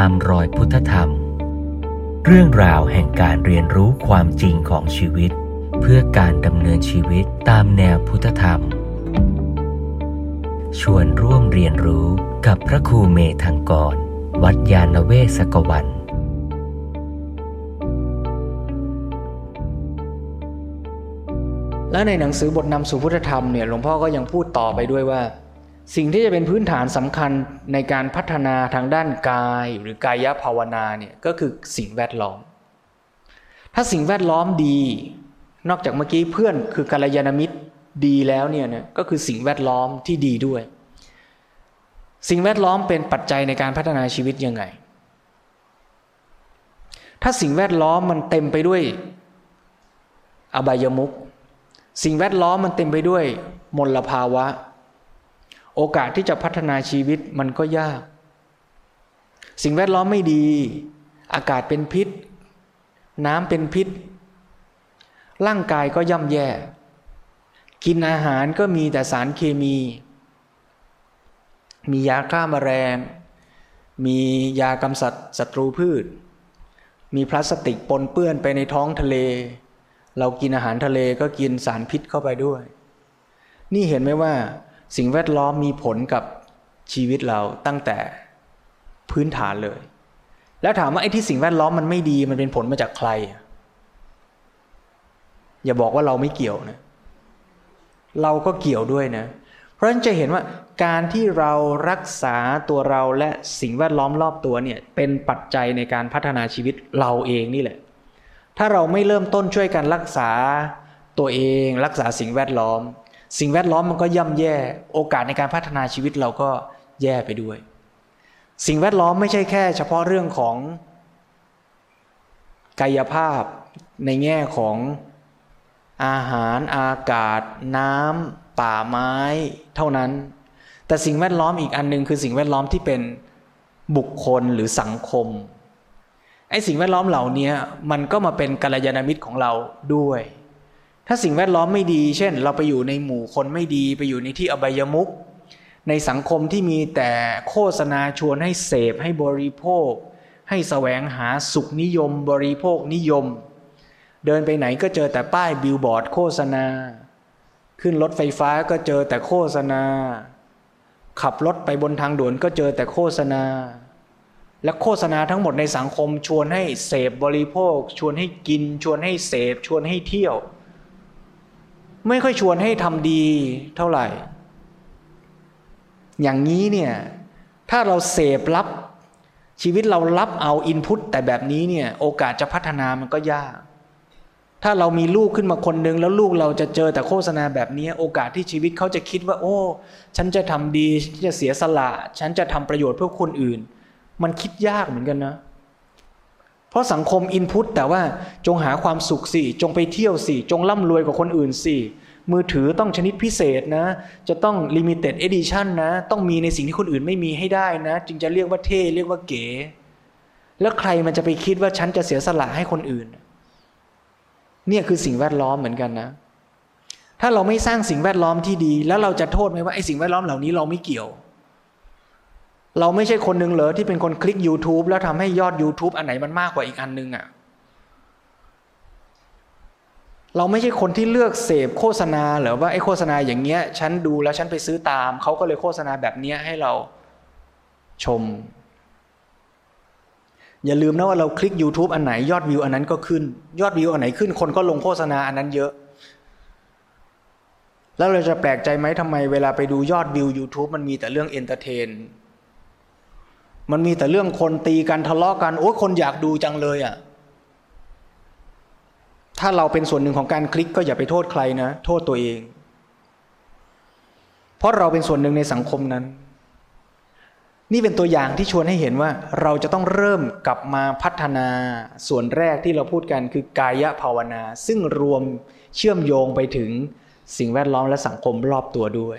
ตามรอยพุทธธรรม เรื่องราวแห่งการเรียนรู้ความจริงของชีวิต เพื่อการดำเนินชีวิตตามแนวพุทธธรรม ชวนร่วมเรียนรู้กับพระครูเมธังกร วัดยาณเวศกวันและในหนังสือบทนำสู่พุทธธรรมเนี่ยหลวงพ่อก็ยังพูดต่อไปด้วยว่า สิ่งที่จะเป็นพื้นฐานสำคัญในการพัฒนาทางด้านกายหรือกายภาวนาเนี่ยก็คือสิ่งแวดล้อม ถ้าสิ่งแวดล้อมดี นอกจากเมื่อกี้เพื่อนคือกัลยาณมิตรดีแล้วเนี่ยนะก็คือสิ่งแวดล้อมที่ดีด้วย สิ่งแวดล้อมเป็นปัจจัยในการพัฒนาชีวิตยังไง ถ้าสิ่งแวดล้อมมันเต็มไปด้วย อบายมุขสิ่งแวดล้อมมันเต็มไปด้วยมลภาวะ โอกาสที่จะพัฒนาชีวิตมันก็ยาก สิ่งแวดล้อมไม่ดี อากาศเป็นพิษ น้ำเป็นพิษ ร่างกายก็ย่ำแย่ กินอาหารก็มีแต่สารเคมี มียาฆ่ามาแมลงมียากำจัดศัตรูพืช มีพลาสติกปนเปื้อนไปในท้องทะเล เรากินอาหารทะเลก็กินสารพิษเข้าไปด้วย นี่เห็นไหมว่า สิ่งแวดล้อมมีผลกับชีวิตเราตั้งแต่พื้นฐานเลย แล้วถามว่าไอ้ที่สิ่งแวดล้อมมันไม่ดีมันเป็นผลมาจากใคร อย่าบอกว่าเราไม่เกี่ยวนะ เราก็เกี่ยวด้วยนะ เพราะฉะนั้นจะเห็นว่าการที่เรารักษาตัวเราและสิ่งแวดล้อมรอบตัวเนี่ย เป็นปัจจัยในการพัฒนาชีวิตเราเองนี่แหละ ถ้าเราไม่เริ่มต้นช่วยกันรักษาตัวเอง รักษาสิ่งแวดล้อม สิ่งแวดล้อมมันก็ย่ำแย่โอกาสในการพัฒนาชีวิตเราก็แย่ไปด้วย สิ่งแวดล้อมไม่ใช่แค่ เฉพาะเรื่องของกายภาพในแง่ของอาหารอากาศ น้ำป่าไม้เท่านั้น แต่สิ่งแวดล้อมอีกอันนึงคือสิ่งแวดล้อมที่เป็นบุคคลหรือสังคมไอ้สิ่งแวดล้อมเหล่านี้มันก็มาเป็นกัลยาณมิตรของเราด้วย ถ้าสิ่งแวดล้อมไม่ดี เช่น เราไปอยู่ในหมู่คนไม่ดี ไปอยู่ในที่อบายมุกในสังคมที่มีแต่โฆษณาชวนให้เสพให้บริโภค ให้แสวงหาสุขนิยม บริโภคนิยม เดินไปไหนก็เจอแต่ป้ายบิลบอร์ดโฆษณา ขึ้นรถไฟฟ้าก็เจอแต่โฆษณา ขับรถไปบนทางด่วนก็เจอแต่โฆษณา และโฆษณาทั้งหมดในสังคมชวนให้เสพบริโภค ชวนให้กิน ชวนให้เสพ ชวนให้เที่ยว ไม่ค่อยชวนให้ทำดีเท่าไหร่ อย่างนี้เนี่ย ถ้าเราเสพรับ ชีวิตเรารับเอา input แต่แบบนี้เนี่ย โอกาสจะพัฒนามันก็ยาก ถ้าเรามีลูกขึ้นมาคนนึง แล้วลูกเราจะเจอแต่โฆษณาแบบนี้ โอกาสที่ชีวิตเขาจะคิดว่า โอ้ ฉันจะทำดีฉันจะเสียสละ ฉันจะทำประโยชน์เพื่อคนอื่น มันคิดยากเหมือนกันนะเพราะสังคม input แต่ว่าจงหาความสุขสิ จงไปเที่ยวสิ จงร่ำรวยกว่าคนอื่นสิมือถือต้องชนิดพิเศษนะ จะต้อง limited edition นะ ต้องมีในสิ่งที่คนอื่นไม่มีให้ได้นะ จึงจะเรียกว่าเท่ เรียกว่าเก๋ แล้วใครมันจะไปคิดว่าฉันจะเสียสละให้คนอื่น เนี่ยคือสิ่งแวดล้อมเหมือนกันนะ ถ้าเราไม่สร้างสิ่งแวดล้อมที่ดี แล้วเราจะโทษไหมว่าไอ้สิ่งแวดล้อมเหล่านี้เราไม่เกี่ยว เราไม่ใช่คนหนึ่งเหรอที่เป็นคนคลิก YouTube แล้วทำให้ยอด YouTube อันไหนมันมากกว่าอีกอันนึงอะ่ะเราไม่ใช่คนที่เลือกเสพโฆษณาหรือว่าไอ้โฆษณาอย่างเงี้ย ฉันดูแล้วฉันไปซื้อตาม เขาก็เลยโฆษณาแบบเนี้ยให้เราชม อย่าลืมนะว่าเราคลิก YouTube อันไหนยอดวิวอันนั้นก็ขึ้น ยอดวิวอันไหนขึ้น คนก็ลงโฆษณาอันนั้นเยอะ แล้วเราจะแปลกใจไหมทำไมเวลาไปดูยอดวิว YouTube มันมีแต่เรื่อง entertain มันมีแต่เรื่องคนตีกันทะเลาะกันโอ้คนอยากดูจังเลยอะ่ะ ถ้าเราเป็นส่วนหนึ่งของการคลิกก็อย่าไปโทษใครนะ โทษตัวเอง เพราะเราเป็นส่วนหนึ่งในสังคมนั้น นี่เป็นตัวอย่างที่ชวนให้เห็นว่า เราจะต้องเริ่มกลับมาพัฒนาส่วนแรกที่เราพูดกันคือกายภาวนา ซึ่งรวมเชื่อมโยงไปถึงสิ่งแวดล้อมและสังคมรอบตัวด้วย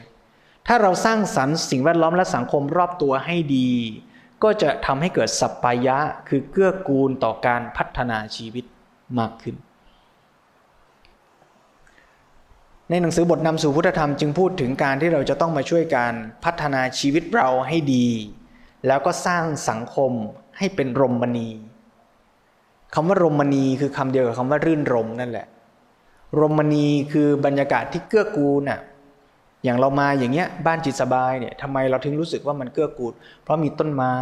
ถ้าเราสร้างสรรค์สิ่งแวดล้อมและสังคมรอบตัวให้ดี ก็จะทำให้เกิดสัปปายะคือเกื้อกูลต่อการพัฒนาชีวิตมากขึ้น ในหนังสือบทนำสู่พุทธธรรมจึงพูดถึงการที่เราจะต้องมาช่วยการพัฒนาชีวิตเราให้ดี แล้วก็สร้างสังคมให้เป็นรมณีคำว่ารมณีคือคำเดียวกับคำว่ารื่นรมนั่นแหละ รมณีคือบรรยากาศที่เกื้อกูลน่ะ อย่างเรามาอย่างเงี้ยบ้านจิตสบายเนี่ยทำไมเราถึงรู้สึกว่ามันเกื้อกูล เพราะมีต้นไม้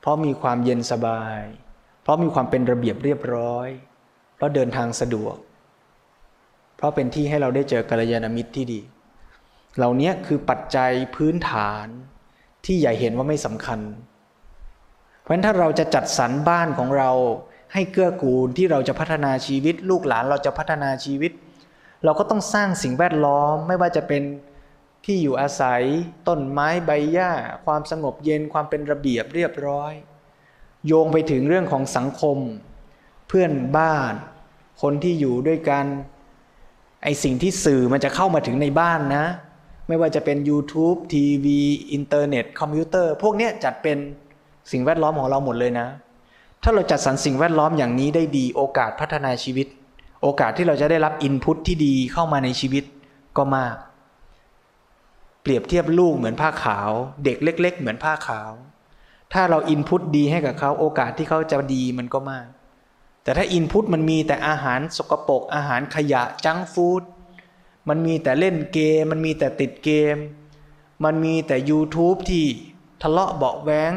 เพราะมีความเย็นสบาย เพราะมีความเป็นระเบียบเรียบร้อย เพราะเดินทางสะดวก เพราะเป็นที่ให้เราได้เจอกัลยาณมิตรที่ดี เหล่านี้คือปัจจัยพื้นฐานที่ใหญ่เห็นว่าไม่สำคัญ เพราะฉะนั้นถ้าเราจะจัดสรรบ้านของเราให้เกื้อกูลที่เราจะพัฒนาชีวิต ลูกหลานเราจะพัฒนาชีวิต เราก็ต้องสร้างสิ่งแวดล้อมไม่ว่าจะเป็นที่อยู่อาศัย ต้นไม้ใบหญ้า ความสงบเย็นความเป็นระเบียบเรียบร้อย โยงไปถึงเรื่องของสังคม เพื่อนบ้าน คนที่อยู่ด้วยกันไอสิ่งที่สื่อมันจะเข้ามาถึงในบ้านนะ ไม่ว่าจะเป็น YouTube ทีวีอินเทอร์เน็ตคอมพิวเตอร์พวกนี้จัดเป็นสิ่งแวดล้อมของเราหมดเลยนะ ถ้าเราจัดสรรสิ่งแวดล้อมอย่างนี้ได้ดีโอกาสพัฒนาชีวิต โอกาสที่เราจะได้รับ input ที่ดีเข้ามาในชีวิตก็มาก เปรียบเทียบลูกเหมือนผ้าขาว เด็กเล็ก ๆ เหมือนผ้าขาว ถ้าเราอินพุตดีให้กับเขาโอกาสที่เขาจะดีมันก็มาก แต่ถ้าอินพุตมันมีแต่อาหารสกปรกอาหารขยะจังฟู้ดมันมีแต่เล่นเกม มันมีแต่ติดเกม มันมีแต่ YouTube ที่ทะเลาะเบาแวง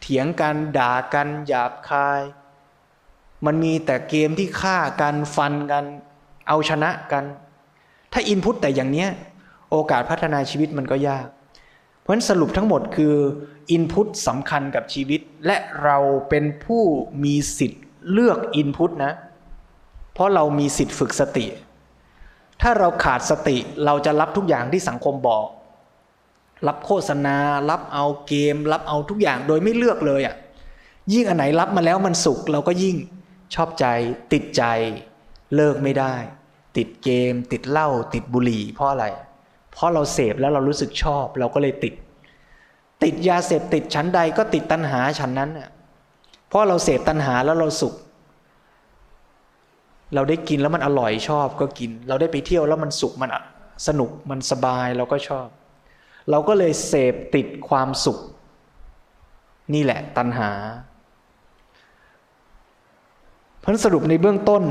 เถียงกันด่ากันหยาบคาย มันมีแต่เกมที่ฆ่ากันฟันกัน เอาชนะกัน ถ้าอินพุตแต่อย่างเนี้ยโอกาสพัฒนาชีวิตมันก็ยาก เพราะฉะนั้นสรุปทั้งหมดคืออินพุตสำคัญกับชีวิต และเราเป็นผู้มีสิทธิ์เลือกอินพุตนะ เพราะเรามีสิทธิ์ฝึกสติ ถ้าเราขาดสติเราจะรับทุกอย่างที่สังคมบอก รับโฆษณา รับเอาเกม รับเอาทุกอย่างโดยไม่เลือกเลยอะ่ะยิ่งอันไหนรับมาแล้วมันสุขเราก็ยิ่ง ชอบใจ ติดใจ เลิกไม่ได้ ติดเกม ติดเหล้าติดบุหรี่เพราะอะไร เพราะเราเสพแล้วเรารู้สึกชอบ เราก็เลยติด ติดยาเสพติดชั้นใดก็ติดตัณหาชั้นนั้นเน่ยเพราะเราเสพตัณหาแล้วเราสุข เราได้กินแล้วมันอร่อยชอบก็กิน เราได้ไปเที่ยวแล้วมันสุขมันสนุกมันสบายเราก็ชอบ เราก็เลยเสพติดความสุข นี่แหละตัณหา พันสรุปในเบื้องต้น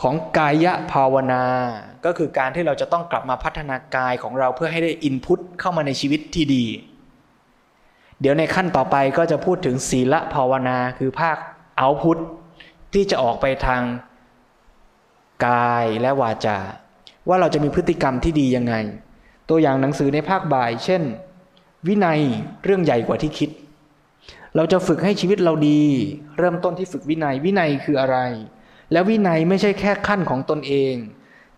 ของกายภาวนา ก็คือการที่เราจะต้องกลับมาพัฒนากายของเราเพื่อให้ได้อินพุตเข้ามาในชีวิตที่ดี เดี๋ยวในขั้นต่อไปก็จะพูดถึงศีลภาวนาคือภาคเอาพุทที่จะออกไปทางกายและวาจา ว่าเราจะมีพฤติกรรมที่ดียังไง ตัวอย่างหนังสือในภาคบ่าย เช่น วินัยเรื่องใหญ่กว่าที่คิด เราจะฝึกให้ชีวิตเราดี เริ่มต้นที่ฝึกวินัยวินัยคืออะไร แล้ววินัยไม่ใช่แค่ขั้นของตนเอง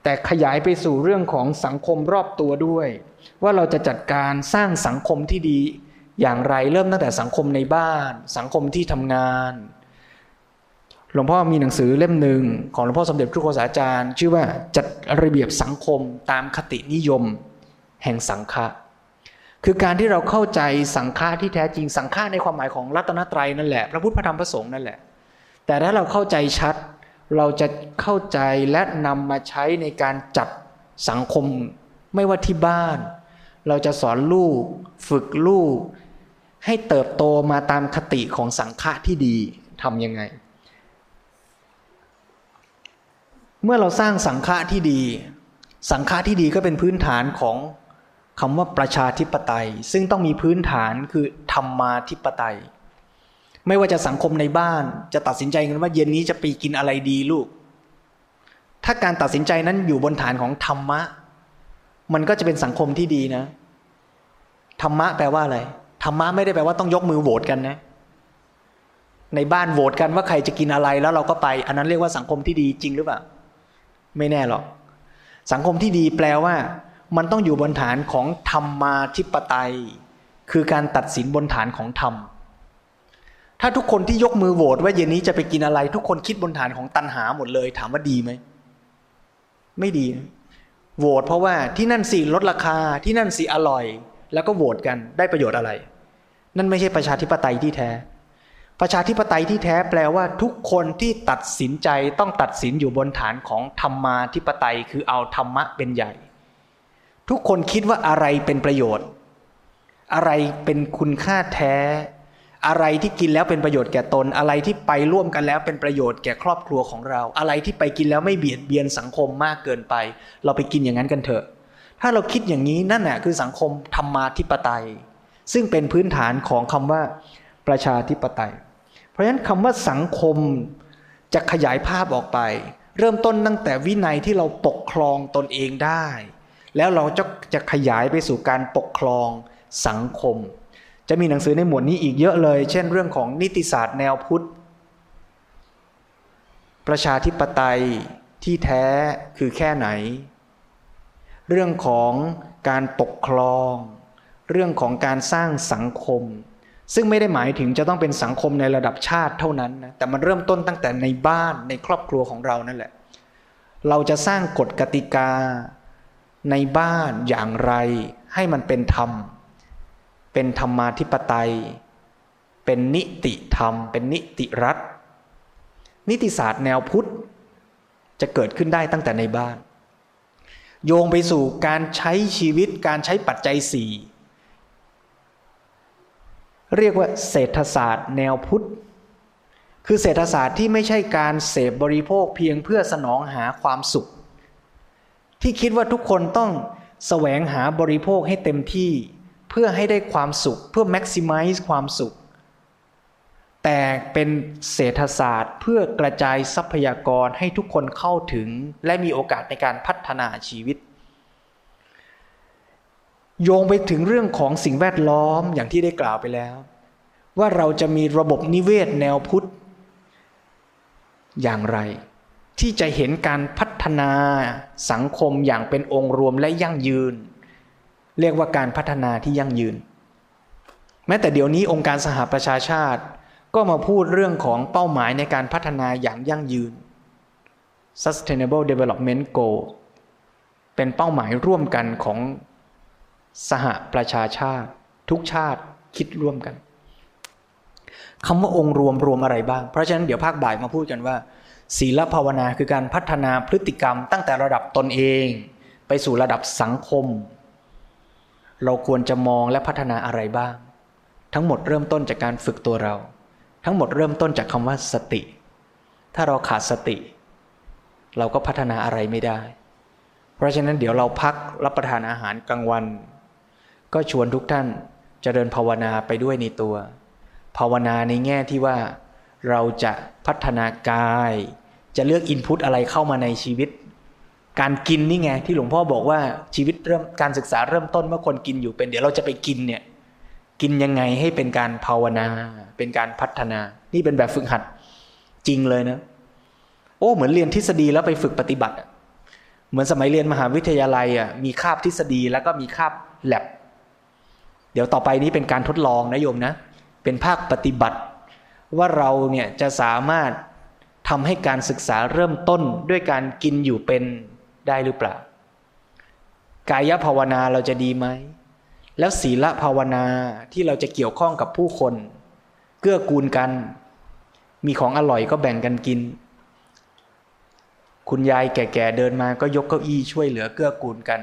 แต่ขยายไปสู่เรื่องของสังคมรอบตัวด้วย ว่าเราจะจัดการสร้างสังคมที่ดี อย่างไรเริ่มตั้งแต่สังคมในบ้าน สังคมที่ทำงาน หลวงพ่อมีหนังสือเล่มหนึ่งของหลวงพ่อสมเด็จพระโฆษาจารย์ ชื่อว่าจัดระเบียบสังคมตามคตินิยม แห่งสังฆะ คือการที่เราเข้าใจสังฆาที่แท้จริงสังฆาในความหมายของรัตนตรัยนั่นแหละพระพุทธพระธรรมพระสงฆ์นั่นแหละ แต่ถ้าเราเข้าใจชัด เราจะเข้าใจและนำมาใช้ในการจัดสังคมไม่ว่าที่บ้าน เราจะสอนลูก ฝึกลูก ให้เติบโตมาตามคติของสังฆะที่ดีทำยังไง เมื่อเราสร้างสังฆะที่ดี สังฆะที่ดีก็เป็นพื้นฐานของ คำว่าประชาธิปไตย ซึ่งต้องมีพื้นฐานคือธรรมาธิปไตย ไม่ว่าจะสังคมในบ้านจะตัดสินใจกันว่าเย็นนี้จะไปกินอะไรดีลูก ถ้าการตัดสินใจนั้นอยู่บนฐานของธรรมะ มันก็จะเป็นสังคมที่ดีนะ ธรรมะแปลว่าอะไร ธรรมะไม่ได้แปลว่าต้องยกมือโหวตกันนะ ในบ้านโหวตกันว่าใครจะกินอะไรแล้วเราก็ไป อันนั้นเรียกว่าสังคมที่ดีจริงหรือเปล่า ไม่แน่หรอก สังคมที่ดีแปลว่า มันต้องอยู่บนฐานของธรรมาธิปไตย คือการตัดสินบนฐานของธรรม ถ้าทุกคนที่ยกมือโหวตว่าเย็นนี้จะไปกินอะไร ทุกคนคิดบนฐานของตัณหาหมดเลย ถามว่าดีไหม ไม่ดี โหวตเพราะว่าที่นั่นสิลดราคาที่นั่นสิอร่อย แล้วก็โหวตกันได้ประโยชน์อะไร นั่นไม่ใช่ประชาธิปไตยที่แท้ ประชาธิปไตยที่แท้แปลว่าทุกคนที่ตัดสินใจต้องตัดสินอยู่บนฐานของธรรมาธิปไตย คือเอาธรรมะเป็นใหญ่ ทุกคนคิดว่าอะไรเป็นประโยชน์ อะไรเป็นคุณค่าแท้ อะไรที่กินแล้วเป็นประโยชน์แก่ตน อะไรที่ไปร่วมกันแล้วเป็นประโยชน์แก่ครอบครัวของเรา อะไรที่ไปกินแล้วไม่เบียดเบียนสังคมมากเกินไป เราไปกินอย่างนั้นกันเถอะ ถ้าเราคิดอย่างนี้นั่นแหละคือสังคมธรรมาธิปไตย ซึ่งเป็นพื้นฐานของคำว่าประชาธิปไตย เพราะฉะนั้นคำว่าสังคมจะขยายภาพออกไป เริ่มต้นตั้งแต่วินัยที่เราปกครองตนเองได้ แล้วเราจะจะขยายไปสู่การปกครองสังคม จะมีหนังสือในหมวดนี้อีกเยอะเลย เช่นเรื่องของนิติศาสตร์แนวพุทธ ประชาธิปไตยที่แท้คือแค่ไหน เรื่องของการปกครอง เรื่องของการสร้างสังคม ซึ่งไม่ได้หมายถึงจะต้องเป็นสังคมในระดับชาติเท่านั้นนะแต่มันเริ่มต้นตั้งแต่ในบ้านในครอบครัวของเรานั่นแหละ เราจะสร้างกฎกติกา ในบ้านอย่างไร ให้มันเป็นธรรม เป็นธรรมาธิปไตย เป็นนิติธรรม เป็นนิติรัฐ นิติศาสตร์แนวพุทธ จะเกิดขึ้นได้ตั้งแต่ในบ้าน โยงไปสู่การใช้ชีวิตการใช้ปัจจัยสี่เรียกว่าเศรษฐศาสตร์แนวพุทธ คือเศรษฐศาสตร์ที่ไม่ใช่การเสพบริโภคเพียงเพื่อสนองหาความสุข ที่คิดว่าทุกคนต้องแสวงหาบริโภคให้เต็มที่ เพื่อให้ได้ความสุข เพื่อ maximize ความสุข แต่เป็นเศรษฐศาสตร์เพื่อกระจายทรัพยากรให้ทุกคนเข้าถึง และมีโอกาสในการพัฒนาชีวิต โยงไปถึงเรื่องของสิ่งแวดล้อมอย่างที่ได้กล่าวไปแล้ว ว่าเราจะมีระบบนิเวศแนวพุทธอย่างไร ที่จะเห็นการพัฒนาสังคมอย่างเป็นองค์รวมและยั่งยืน เรียกว่าการพัฒนาที่ยั่งยืน แม้แต่เดี๋ยวนี้องค์การสหประชาชาติ ก็มาพูดเรื่องของเป้าหมายในการพัฒนาอย่างยั่งยืน Sustainable Development Goal เป็นเป้าหมายร่วมกันของสหประชาชาติ ทุกชาติคิดร่วมกันคำว่าองค์รวมรวมอะไรบ้าง เพราะฉะนั้นเดี๋ยวภาคบ่ายมาพูดกันว่า ศีลภาวนาคือการพัฒนาพฤติกรรมตั้งแต่ระดับตนเอง ไปสู่ระดับสังคม เราควรจะมองและพัฒนาอะไรบ้าง ทั้งหมดเริ่มต้นจากการฝึกตัวเรา ทั้งหมดเริ่มต้นจากคำว่าสติ ถ้าเราขาดสติ เราก็พัฒนาอะไรไม่ได้ เพราะฉะนั้นเดี๋ยวเราพักรับประทานอาหารกลางวัน ก็ชวนทุกท่านจเจริญภาวนาไปด้วยในตัว ภาวนาในแง่ที่ว่า เราจะพัฒนากาย จะเลือกอินพุตอะไรเข้ามาในชีวิต การกินนี่ไงที่หลวงพ่อบอกว่าชีวิตเริ่มการศึกษาเริ่มต้นเมื่อคนกินอยู่เป็น เดี๋ยวเราจะไปกินเนี่ยกินยังไงให้เป็นการภาวนา เป็นการพัฒนา นี่เป็นแบบฝึกหัดจริงเลยนะ โอ้เหมือนเรียนทฤษฎีแล้วไปฝึกปฏิบัติเหมือนสมัยเรียนมหาวิทยาลัยอะมีคาบทฤษฎีแล้วก็มีคาบแลบเดี๋ยวต่อไปนี้เป็นการทดลองนะโยมนะ เป็นภาคปฏิบัติ ว่าเราเนี่ยจะสามารถทำให้การศึกษาเริ่มต้นด้วยการกินอยู่เป็นได้หรือเปล่า กายภาวนาเราจะดีไหม แล้วศีลภาวนาที่เราจะเกี่ยวข้องกับผู้คน เกื้อกูลกัน มีของอร่อยก็แบ่งกันกิน คุณยายแก่ๆเดินมาก็ยกเก้าอี้ช่วยเหลือเกื้อกูลกัน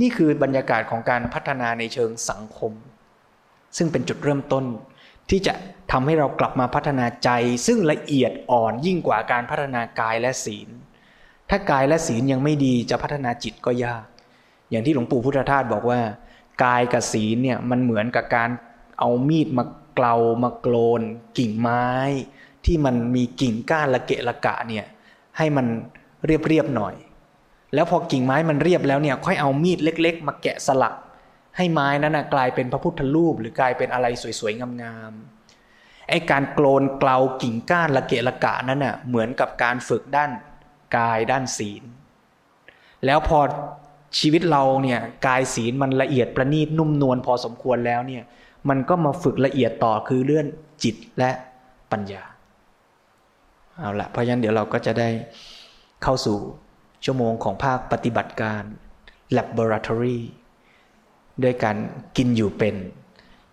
นี่คือบรรยากาศของการพัฒนาในเชิงสังคม ซึ่งเป็นจุดเริ่มต้น ที่จะทำให้เรากลับมาพัฒนาใจ ซึ่งละเอียดอ่อนยิ่งกว่าการพัฒนากายและศีล ถ้ากายและศีลยังไม่ดีจะพัฒนาจิตก็ยาก อย่างที่หลวงปู่พุทธทาสบอกว่า กายกับศีลเนี่ยมันเหมือนกับการเอามีดมาเกลามาโกลน กิ่งไม้ ที่มันมีกิ่งก้านละเกะละกะเนี่ยให้มันเรียบๆหน่อย แล้วพอกิ่งไม้มันเรียบแล้วเนี่ยค่อยเอามีดเล็ก ๆ มาแกะสลัก ให้ไม้นั้นนะกลายเป็นพระพุทธรูป หรือกลายเป็นอะไรสวยๆงามๆไอ้การโกลนเกลากิ่งก้านละเกะละกะนั้นน่ะเหมือนกับการฝึกด้านกายด้านศีล แล้วพอชีวิตเราเนี่ยกายศีลมันละเอียดประณีตนุ่มนวลพอสมควรแล้วเนี่ยมันก็มาฝึกละเอียดต่อคือเรื่องจิตและปัญญาเอาละเพราะฉะนั้นเดี๋ยวเราก็จะได้เข้าสู่ชั่วโมงของภาคปฏิบัติการ laboratory ด้วยการกินอยู่เป็น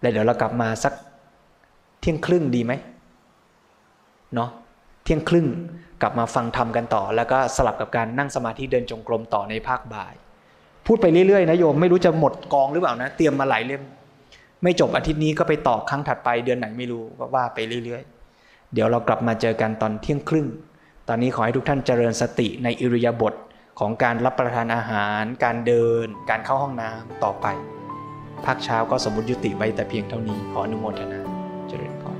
แล้วเดี๋ยวเรากลับมาสักเที่ยงครึ่งดีไหมเนาะเที่ยงครึ่งกลับมาฟังธรรมกันต่อ แล้วก็สลับกับการนั่งสมาธิเดินจงกรมต่อในภาคบ่าย พูดไปเรื่อยๆนะโยมไม่รู้จะหมดกองหรือเปล่านะ เตรียมมาหลายเล่มไม่จบอาทิตย์นี้ก็ไปต่อครั้งถัดไปเดือนไหนไม่รู้ก็ว่าไปเรื่อยๆ เดี๋ยวเรากลับมาเจอกันตอนเที่ยงครึ่ง ตอนนี้ขอให้ทุกท่านเจริญสติในอิริยาบถ ของการรับประทานอาหาร การเดิน การเข้าห้องน้ำต่อไปภาคเช้าก็สมมติยุติไว้แต่เพียงเท่านี้ขออนุโมทนาเจริญพร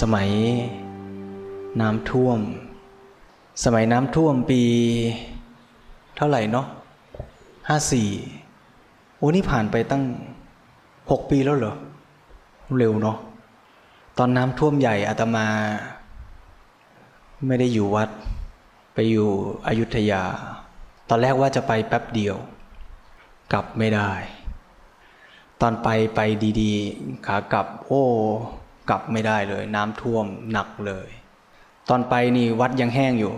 สมัยน้ำท่วม สมัยน้ำท่วมปี เท่าไหร่เนาะ ห้าสี่โอ้นี่ผ่านไปตั้งหกปีแล้วเหรอ เร็วเนาะตอนน้ำท่วมใหญ่อาตมา ไม่ได้อยู่วัด ไปอยู่อยุธยา ตอนแรกว่าจะไปแป๊บเดียว กลับไม่ได้ ตอนไปไปดีๆ ขากลับ โอ้ กลับไม่ได้เลย น้ำท่วมหนักเลย ตอนไปนี่วัดยังแห้งอยู่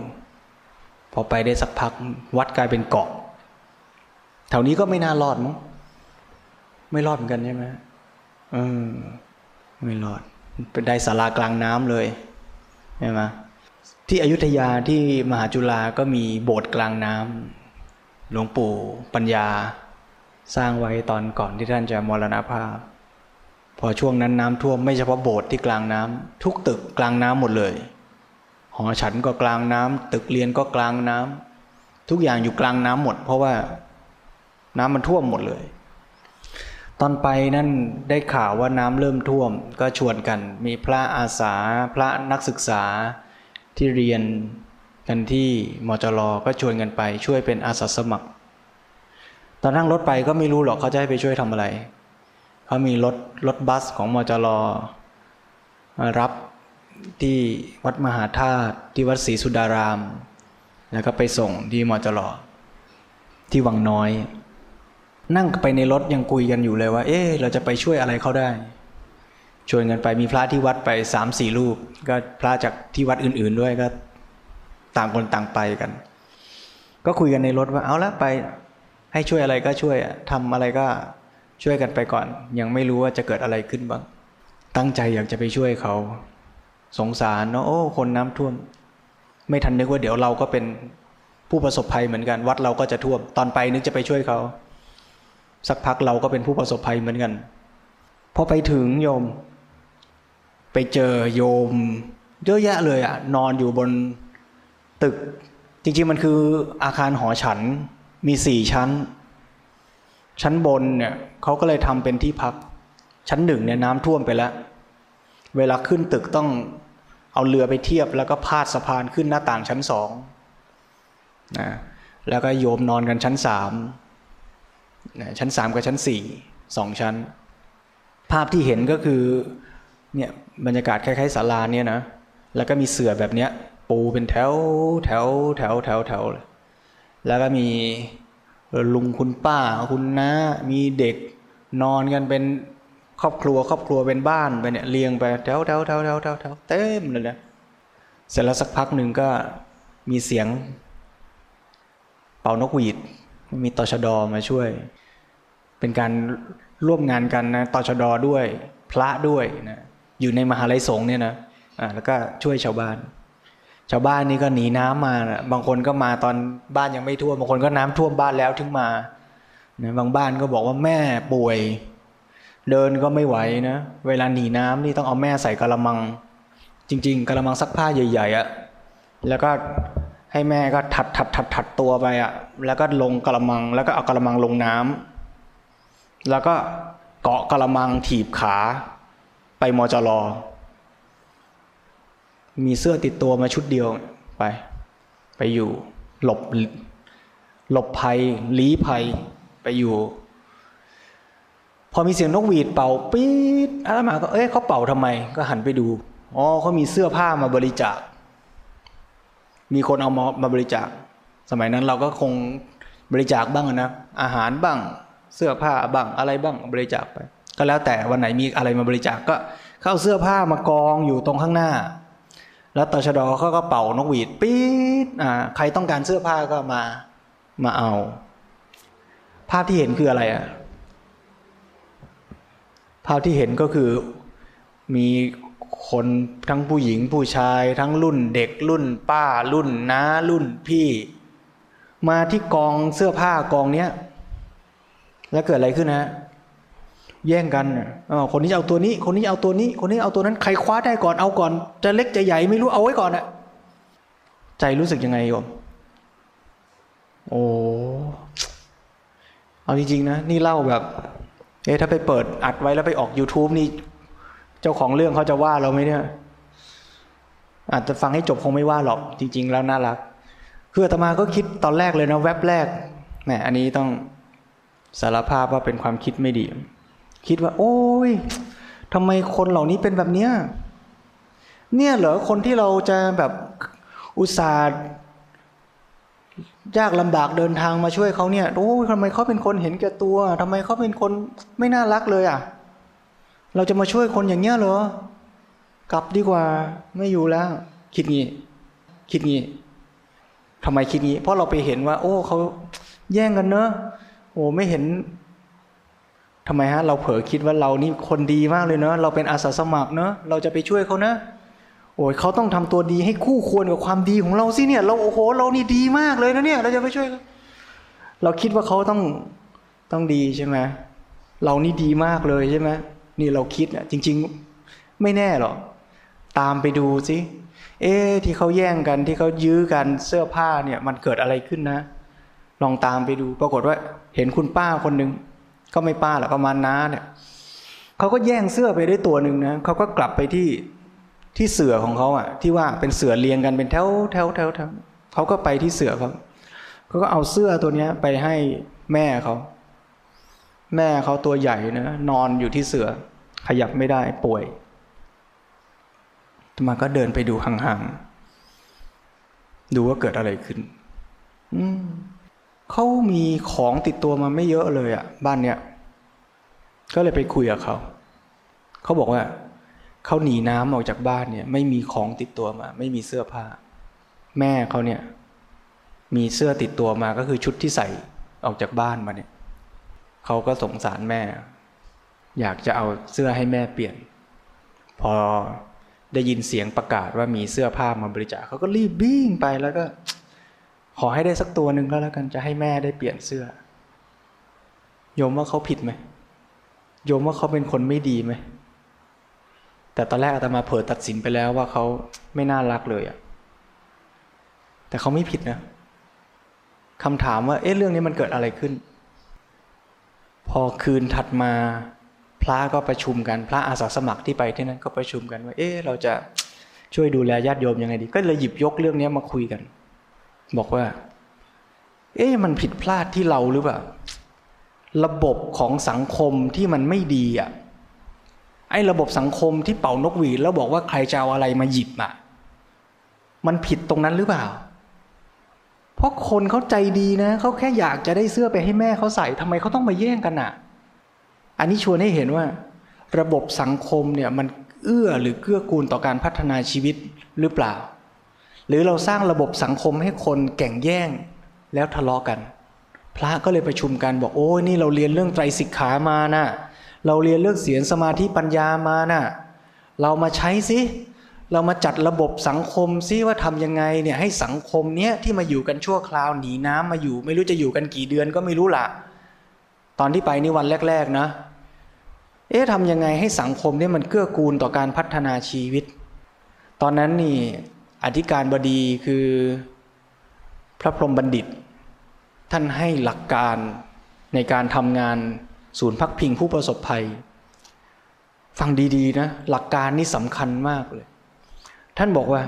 พอไปได้สักพักวัดกลายเป็นเกาะ แถวนี้ก็ไม่น่ารอดมั้งไม่รอดเหมือนกันใช่ไหมเออไม่รอดเป็นได้สารากลางน้ำเลยใช่ไหมที่อยุธยาที่มหาจุฬาก็มีโบสถ์กลางน้ำหลวงปู่ปัญญา สร้างไว้ตอนก่อนที่ท่านจะมรณภาพ พอช่วงนั้นน้ำท่วมไม่เฉพาะโบสถ์ที่กลางน้ำทุกตึกกลางน้ำหมดเลยหอฉันก็กลางน้ำตึกเรียนก็กลางน้ำทุกอย่างอยู่กลางน้ำหมด เพราะว่า น้ำมันท่วมหมดเลย ตอนไปนั่นได้ข่าวว่าน้ำเริ่มท่วม ก็ชวนกัน มีพระอาสาพระนักศึกษาที่เรียนกันที่มจรก็ชวนกันไป ช่วยเป็นอาสาสมัคร ตอนนั่งรถไปก็ไม่รู้หรอกเขาจะให้ไปช่วยทำอะไรเขามีรถรถบัสของมจรมารับที่วัดมหาธาตุที่วัดศรีสุดาราม แล้วก็ไปส่งที่มจรที่วังน้อย นั่งไปในรถยังคุยกันอยู่เลยว่า เอ๊เราจะไปช่วยอะไรเขาได้ชวนกันไปมีพระที่วัดไปสามสี่รูป ก็พระจากที่วัดอื่น ๆด้วยก็ ต่างคนต่างไปกัน ก็คุยกันในรถว่าเอาละไป ให้ช่วยอะไรก็ช่วยทำอะไรก็ช่วยกันไปก่อน ยังไม่รู้ว่าจะเกิดอะไรขึ้นบ้าง ตั้งใจอยากจะไปช่วยเขา สงสารเนาะโอ้คนน้ำท่วม ไม่ทันนึกว่าเดี๋ยวเราก็เป็นผู้ประสบภัยเหมือนกัน วัดเราก็จะท่วม ตอนไปนึกจะไปช่วยเขา สักพักเราก็เป็นผู้ประสบภัยเหมือนกันพอไปถึงโยม ไปเจอโยม เยอะแยะเลยอะนอนอยู่บนตึก จริงๆมันคืออาคารหอฉันมีสี่ชั้น ชั้นบนเนี่ยเขาก็เลยทำเป็นที่พัก ชั้นหนึ่งเนี่ยน้ำท่วมไปแล้ว เวลาขึ้นตึกต้องเอาเรือไปเทียบแล้วก็พาดสะพานขึ้นหน้าต่างชั้นสองนะแล้วก็โยมนอนกันชั้นสาม ชั้นสามกับชั้นสี่สองชั้น ภาพที่เห็นก็คือเนี่ยบรรยากาศคล้ายๆศาลาเนี่ยนะแล้วก็มีเสื่อแบบเนี้ย ปูเป็นแถวแถวแถวแถวแถวแล้วก็มีลุงคุณป้าคุณน้ามีเด็กนอนกันเป็นครอบครัวครอบครัวเป็นบ้านไปเนี่ยเรียงไปแถวแถวแถวแถวแถวแถวเต็มเลยนะเสร็จแล้วสักพักหนึ่งก็มีเสียง เป่านกหวีดมีตชดมาช่วย เป็นการร่วมงานกันนะตชดด้วย พระด้วยนะอยู่ในมหาลัยสงฆ์เนี่ยนะอ่าแล้วก็ช่วยชาวบ้าน ชาวบ้านนี่ก็หนีน้ำมานะบางคนก็มาตอนบ้านยังไม่ท่วมบางคนก็น้ำท่วมบ้านแล้วถึงมานะบางบ้านก็บอกว่าแม่ป่วย เดินก็ไม่ไหวนะเวลาหนีน้ำนี่ต้องเอาแม่ใส่กระมัง จริง ๆกระมังซักผ้าใหญ่ๆอะ่ะแล้วก็ให้แม่ก็ถัดถัดถัดถัดตัวไปอะ่ะแล้วก็ลงกระมัง แล้วก็เอากระมังลงน้ำ แล้วก็เกาะกระมังถีบขาไปมจรมีเสื้อติดตัวมาชุดเดียวไป ไปอยู่หลบหลบภัยลี้ภัยไปอยู่ พอมีเสียงนกหวีดเป่าปี๊ดอามาก็เอ๊ะเขาเป่าทำไมก็หันไปดูอ๋อเขามีเสื้อผ้ามาบริจาค มีคนเอามามาบริจาค สมัยนั้นเราก็คงบริจาคบ้างนะอาหารบ้าง เสื้อผ้าบ้างอะไรบ้างบริจาคไป ก็แล้วแต่วันไหนมีอะไรมาบริจาคก็เข้าเสื้อผ้ามากองอยู่ตรงข้างหน้า แล้วตชดเขาก็เป่านกหวีดปี๊ดอ่าใครต้องการเสื้อผ้าก็มามาเอา ภาพที่เห็นคืออะไรอะภาพที่เห็นก็คือมีคนทั้งผู้หญิงผู้ชายทั้งรุ่นเด็กรุ่นป้ารุ่นน้ารุ่นพี่ มาที่กองเสื้อผ้ากองเนี้ย แล้วเกิดอะไรขึ้นนะแย่งกันอคนนี้เอาตัวนี้ คนนี้เอาตัวนี้ คนนี้เอาตัวนั้น ใครคว้าได้ก่อน เอาก่อน จะเล็กจะใหญ่ไม่รู้ เอาไว้ก่อนอะใจรู้สึกยังไงโยม โอ้ เอาจริงๆนะ นี่เล่าแบบ เอ๊ะถ้าไปเปิดอัดไว้แล้วไปออก YouTube นี่ เจ้าของเรื่องเขาจะว่าเราไหมเนี่ย อาจจะฟังให้จบคงไม่ว่าหรอก จริง ๆ แล้วน่ารัก คืออาตมาก็คิดตอนแรกเลยนะแว็บแรกแหมอันนี้ต้อง สารภาพว่าเป็นความคิดไม่ดี คิดว่า โอ้ยทำไมคนเหล่านี้เป็นแบบเนี้ยเนี่ยเหรอคนที่เราจะแบบอุตส่าห์ยากลำบากเดินทางมาช่วยเขาเนี่ยโอ้ทำไมเขาเป็นคนเห็นแก่ตัวทำไมเขาเป็นคนไม่น่ารักเลยอะ เราจะมาช่วยคนอย่างเงี้ยเหรอ กลับดีกว่าไม่อยู่แล้ว คิดงี้ คิดงี้ทำไมคิดงี้ เพราะเราไปเห็นว่า โอ้เขาแย่งกันเนอะ อ้ไม่เห็นทำไมฮะ เราเผลอคิดว่าเรานี่คนดีมากเลยเนอะเราเป็นอาสาสมัครเนอะเราจะไปช่วยเขานะโอ้ยเขาต้องทำตัวดีให้คู่ควรกับความดีของเราสิเนี่ย เราโอ้โห เรานี่ดีมากเลยนะเนี่ย เราจะไปช่วยเราคิดว่าเขาต้องต้องดีใช่ไหมเรานี่ดีมากเลยใช่ไหมนี่เราคิดอะจริง ๆ ไม่แน่หรอกตามไปดูสิเอ๊ที่เขาแย่งกันที่เขายื้อกันเสื้อผ้าเนี่ย มันเกิดอะไรขึ้นนะ ลองตามไปดู ปรากฏว่า เห็นคุณป้าคนหนึ่งก็ไม่ป้าหรอกประมาณน้าเนี่ยเขาก็แย่งเสื้อไปได้ตัวหนึ่งนะเขาก็กลับไปที่ที่เสือของเขาอะ ที่ว่าเป็นเสือเรียงกันเป็นแถวแถวแถวแถวเขาก็ไปที่เสือเขาเขาก็เอาเสื้อตัวเนี้ย ไปให้แม่เขาแม่เขาตัวใหญ่นะนอนอยู่ที่เสือ ขยับไม่ได้ป่วยมาก็เดินไปดูห่างๆดูว่าเกิดอะไรขึ้น อืม เขามีของติดตัวมาไม่เยอะเลยอะ่ะ บ้านเนี้ยก็เลยไปคุยกับเขาเขาบอกว่าเขาหนีน้ำออกจากบ้านเนี่ย ไม่มีของติดตัวมา ไม่มีเสื้อผ้า แม่เขาเนี่ย มีเสื้อติดตัวมาก็คือชุดที่ใส่ออกจากบ้านมาเนี่ยเขาก็สงสารแม่ อยากจะเอาเสื้อให้แม่เปลี่ยน พอได้ยินเสียงประกาศว่ามีเสื้อผ้ามาบริจาคเขาก็รีบวิ่งไปแล้วก็ ขอให้ได้สักตัวหนึ่งก็แล้วกันจะให้แม่ได้เปลี่ยนเสื้อ โยมว่าเขาผิดไหมโยมว่าเขาเป็นคนไม่ดีไหมแต่ตอนแรกอาตมาเผลอตัดสินไปแล้วว่าเขาไม่น่ารักเลยอะแต่เขาไม่ผิดนะคำถามว่า เอ๊ะเรื่องนี้มันเกิดอะไรขึ้น พอคืนถัดมา พระก็ประชุมกันพระอาสาสมัครที่ไปที่นั้นก็ประชุมกันว่า เอ๊ะเราจะช่วยดูแลญาติโยมยังไงดี ก็เลยหยิบยกเรื่องนี้มาคุยกัน บอกว่า เอ๊ะมันผิดพลาดที่เราหรือเปล่า ระบบของสังคมที่มันไม่ดีอะ ไอ้ระบบสังคมที่เป่านกหวีดแล้วบอกว่าใครจะเอาอะไรมาหยิบอะ มันผิดตรงนั้นหรือเปล่า เพราะคนเขาใจดีนะเขาแค่อยากจะได้เสื้อไปให้แม่เขาใส่ทำไมเขาต้องมาแย่งกันอะ อันนี้ชวนให้เห็นว่า ระบบสังคมเนี่ยมันเอื้อหรือเกื้อกูลต่อการพัฒนาชีวิตหรือเปล่า หรือเราสร้างระบบสังคมให้คนแก่งแย่งแล้วทะเลาะกัน พระก็เลยประชุมกันบอกโอ้ยนี่เราเรียนเรื่องไตรสิกขามานะ่ะเราเรียนเรื่องเสียงสมาธิปัญญามานะ่ะเรามาใช้สิเรามาจัดระบบสังคมซิว่าทํำยังไงเนี่ยให้สังคมเนี้ยที่มาอยู่กันชั่วคราวหนีน้ำมาอยู่ ไม่รู้จะอยู่กันกี่เดือนก็ไม่รู้ละตอนที่ไปนี่วันแรก ๆนะ เอ๊ะทำยังไงให้สังคมเนี่ยมันเกื้อกูลต่อการพัฒนาชีวิต ตอนนั้นนี่ อธิการบดีคือพระพรหมบัณฑิต ท่านให้หลักการในการทำงานศูนย์พักพิงผู้ประสบภัย ฟังดีๆนะ หลักการนี้สำคัญมากเลย ท่านบอกว่า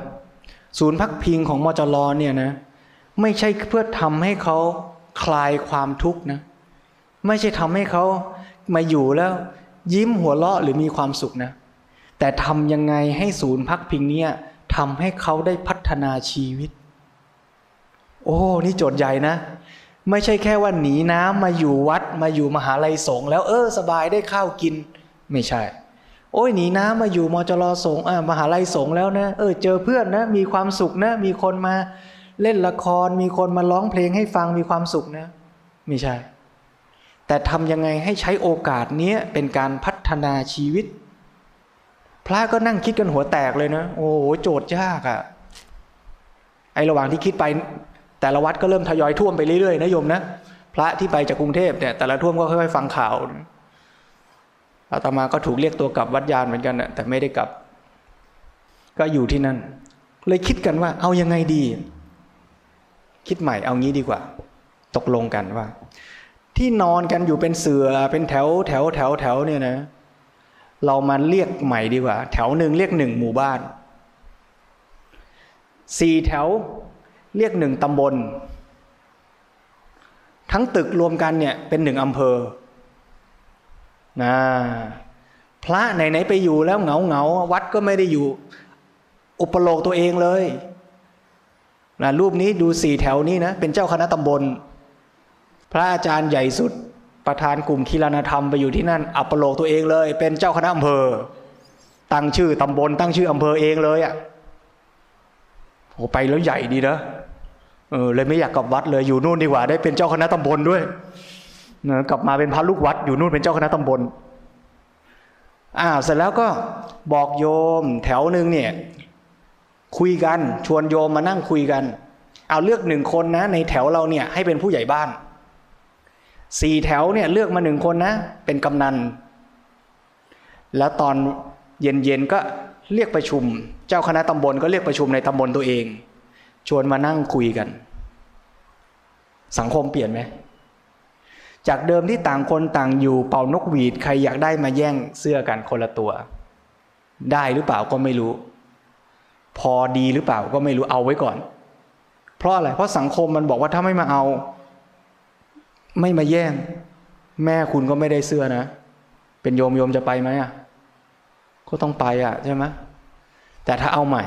ศูนย์พักพิงของมจรเนี่ยนะ ไม่ใช่เพื่อทำให้เขาคลายความทุกข์นะ ไม่ใช่ทำให้เขามาอยู่แล้วยิ้มหัวเราะหรือมีความสุขนะ แต่ทำยังไงให้ศูนย์พักพิงเนี่ย ทำให้เขาได้พัฒนาชีวิต โอ้ นี่โจทย์ใหญ่นะ ไม่ใช่แค่ว่าหนีน้ำมาอยู่วัดมาอยู่มหาลัยสงฆ์แล้วเออสบายได้ข้าวกิน ไม่ใช่ โอ้ยหนีน้ำมาอยู่มจรสงฆ์มหาลัยสงฆ์แล้วนะเออเจอเพื่อนนะมีความสุขนะ มีคนมาเล่นละคร มีคนมาร้องเพลงให้ฟังมีความสุขนะ ไม่ใช่ แต่ทำยังไงให้ใช้โอกาสนี้เป็นการพัฒนาชีวิต ระก็นั่งคิดกันหัวแตกเลยนะ โอ้โหโจทย์ยากอะ่ะ ไอระหว่างที่คิดไป แต่ละวัดก็เริ่มทยอยท่วมไปเรื่อยๆนะโยมนะ พระที่ไปจากกรุงเทพเนี่ย แต่ละท่วมก็ค่อยๆฟังข่าวอาตมาก็ถูกเรียกตัวกลับวัดยานเหมือนกันนะแต่ไม่ได้กลับ ก็อยู่ที่นั่น เลยคิดกันว่า เอายังไงดี คิดใหม่เอางี้ดีกว่า ตกลงกันว่า ที่นอนกันอยู่เป็นเสือเป็นแถวแถวแถวแถวเนี่ยนะ เรามาเรียกใหม่ดีกว่า แถวหนึ่งเรียกหนึ่งหมู่บ้านสี่แถวเรียกหนึ่งตำบล ทั้งตึกรวมกันเนี่ยเป็นหนึ่งอำเภอนะพระไหนๆไปอยู่แล้วเหงาเหงาวัดก็ไม่ได้อยู่ อุปโลกตัวเองเลยนะรูปนี้ดูสี่แถวนี้นะเป็นเจ้าคณะตำบล พระอาจารย์ใหญ่สุด ประธานกลุ่มคีรานธรรมไปอยู่ที่นั่น อัปโลกตัวเองเลย เป็นเจ้าคณะอำเภอ ตั้งชื่อตำบล ตั้งชื่ออำเภอเองเลยอะ่ะโอ้ไปแล้วใหญ่ดีนะเออเลยไม่อยากกลับวัดเลยอยู่นู่นดีกว่า ได้เป็นเจ้าคณะตำบลด้วยเนกลับมาเป็นพระลูกวัด อยู่นู่นเป็นเจ้าคณะตำบลอ้าวเสร็จแล้วก็บอกโยมแถวหนึ่งเนี่ย คุยกันชวนโยมมานั่งคุยกัน เอาเลือกหนึ่งคนนะ ในแถวเราเนี่ย ให้เป็นผู้ใหญ่บ้าน สี่แถวเนี่ยเลือกมาหนึ่งคนนะ เป็นกำนัน แล้วตอนเย็นๆก็เรียกประชุม เจ้าคณะตำบลก็เรียกประชุมในตำบลตัวเอง ชวนมานั่งคุยกัน สังคมเปลี่ยนไหมจากเดิมที่ต่างคนต่างอยู่เป่านกหวีดใครอยากได้มาแย่งเสื้อกันคนละตัว ได้หรือเปล่าก็ไม่รู้ พอดีหรือเปล่าก็ไม่รู้เอาไว้ก่อน เพราะอะไรเพราะสังคมมันบอกว่าถ้าไม่มาเอา ไม่มาแย่ง แม่คุณก็ไม่ได้เสื้อนะ เป็นโยมโยมจะไปไหมอะ ก็ต้องไปอะใช่ไหมแต่ถ้าเอาใหม่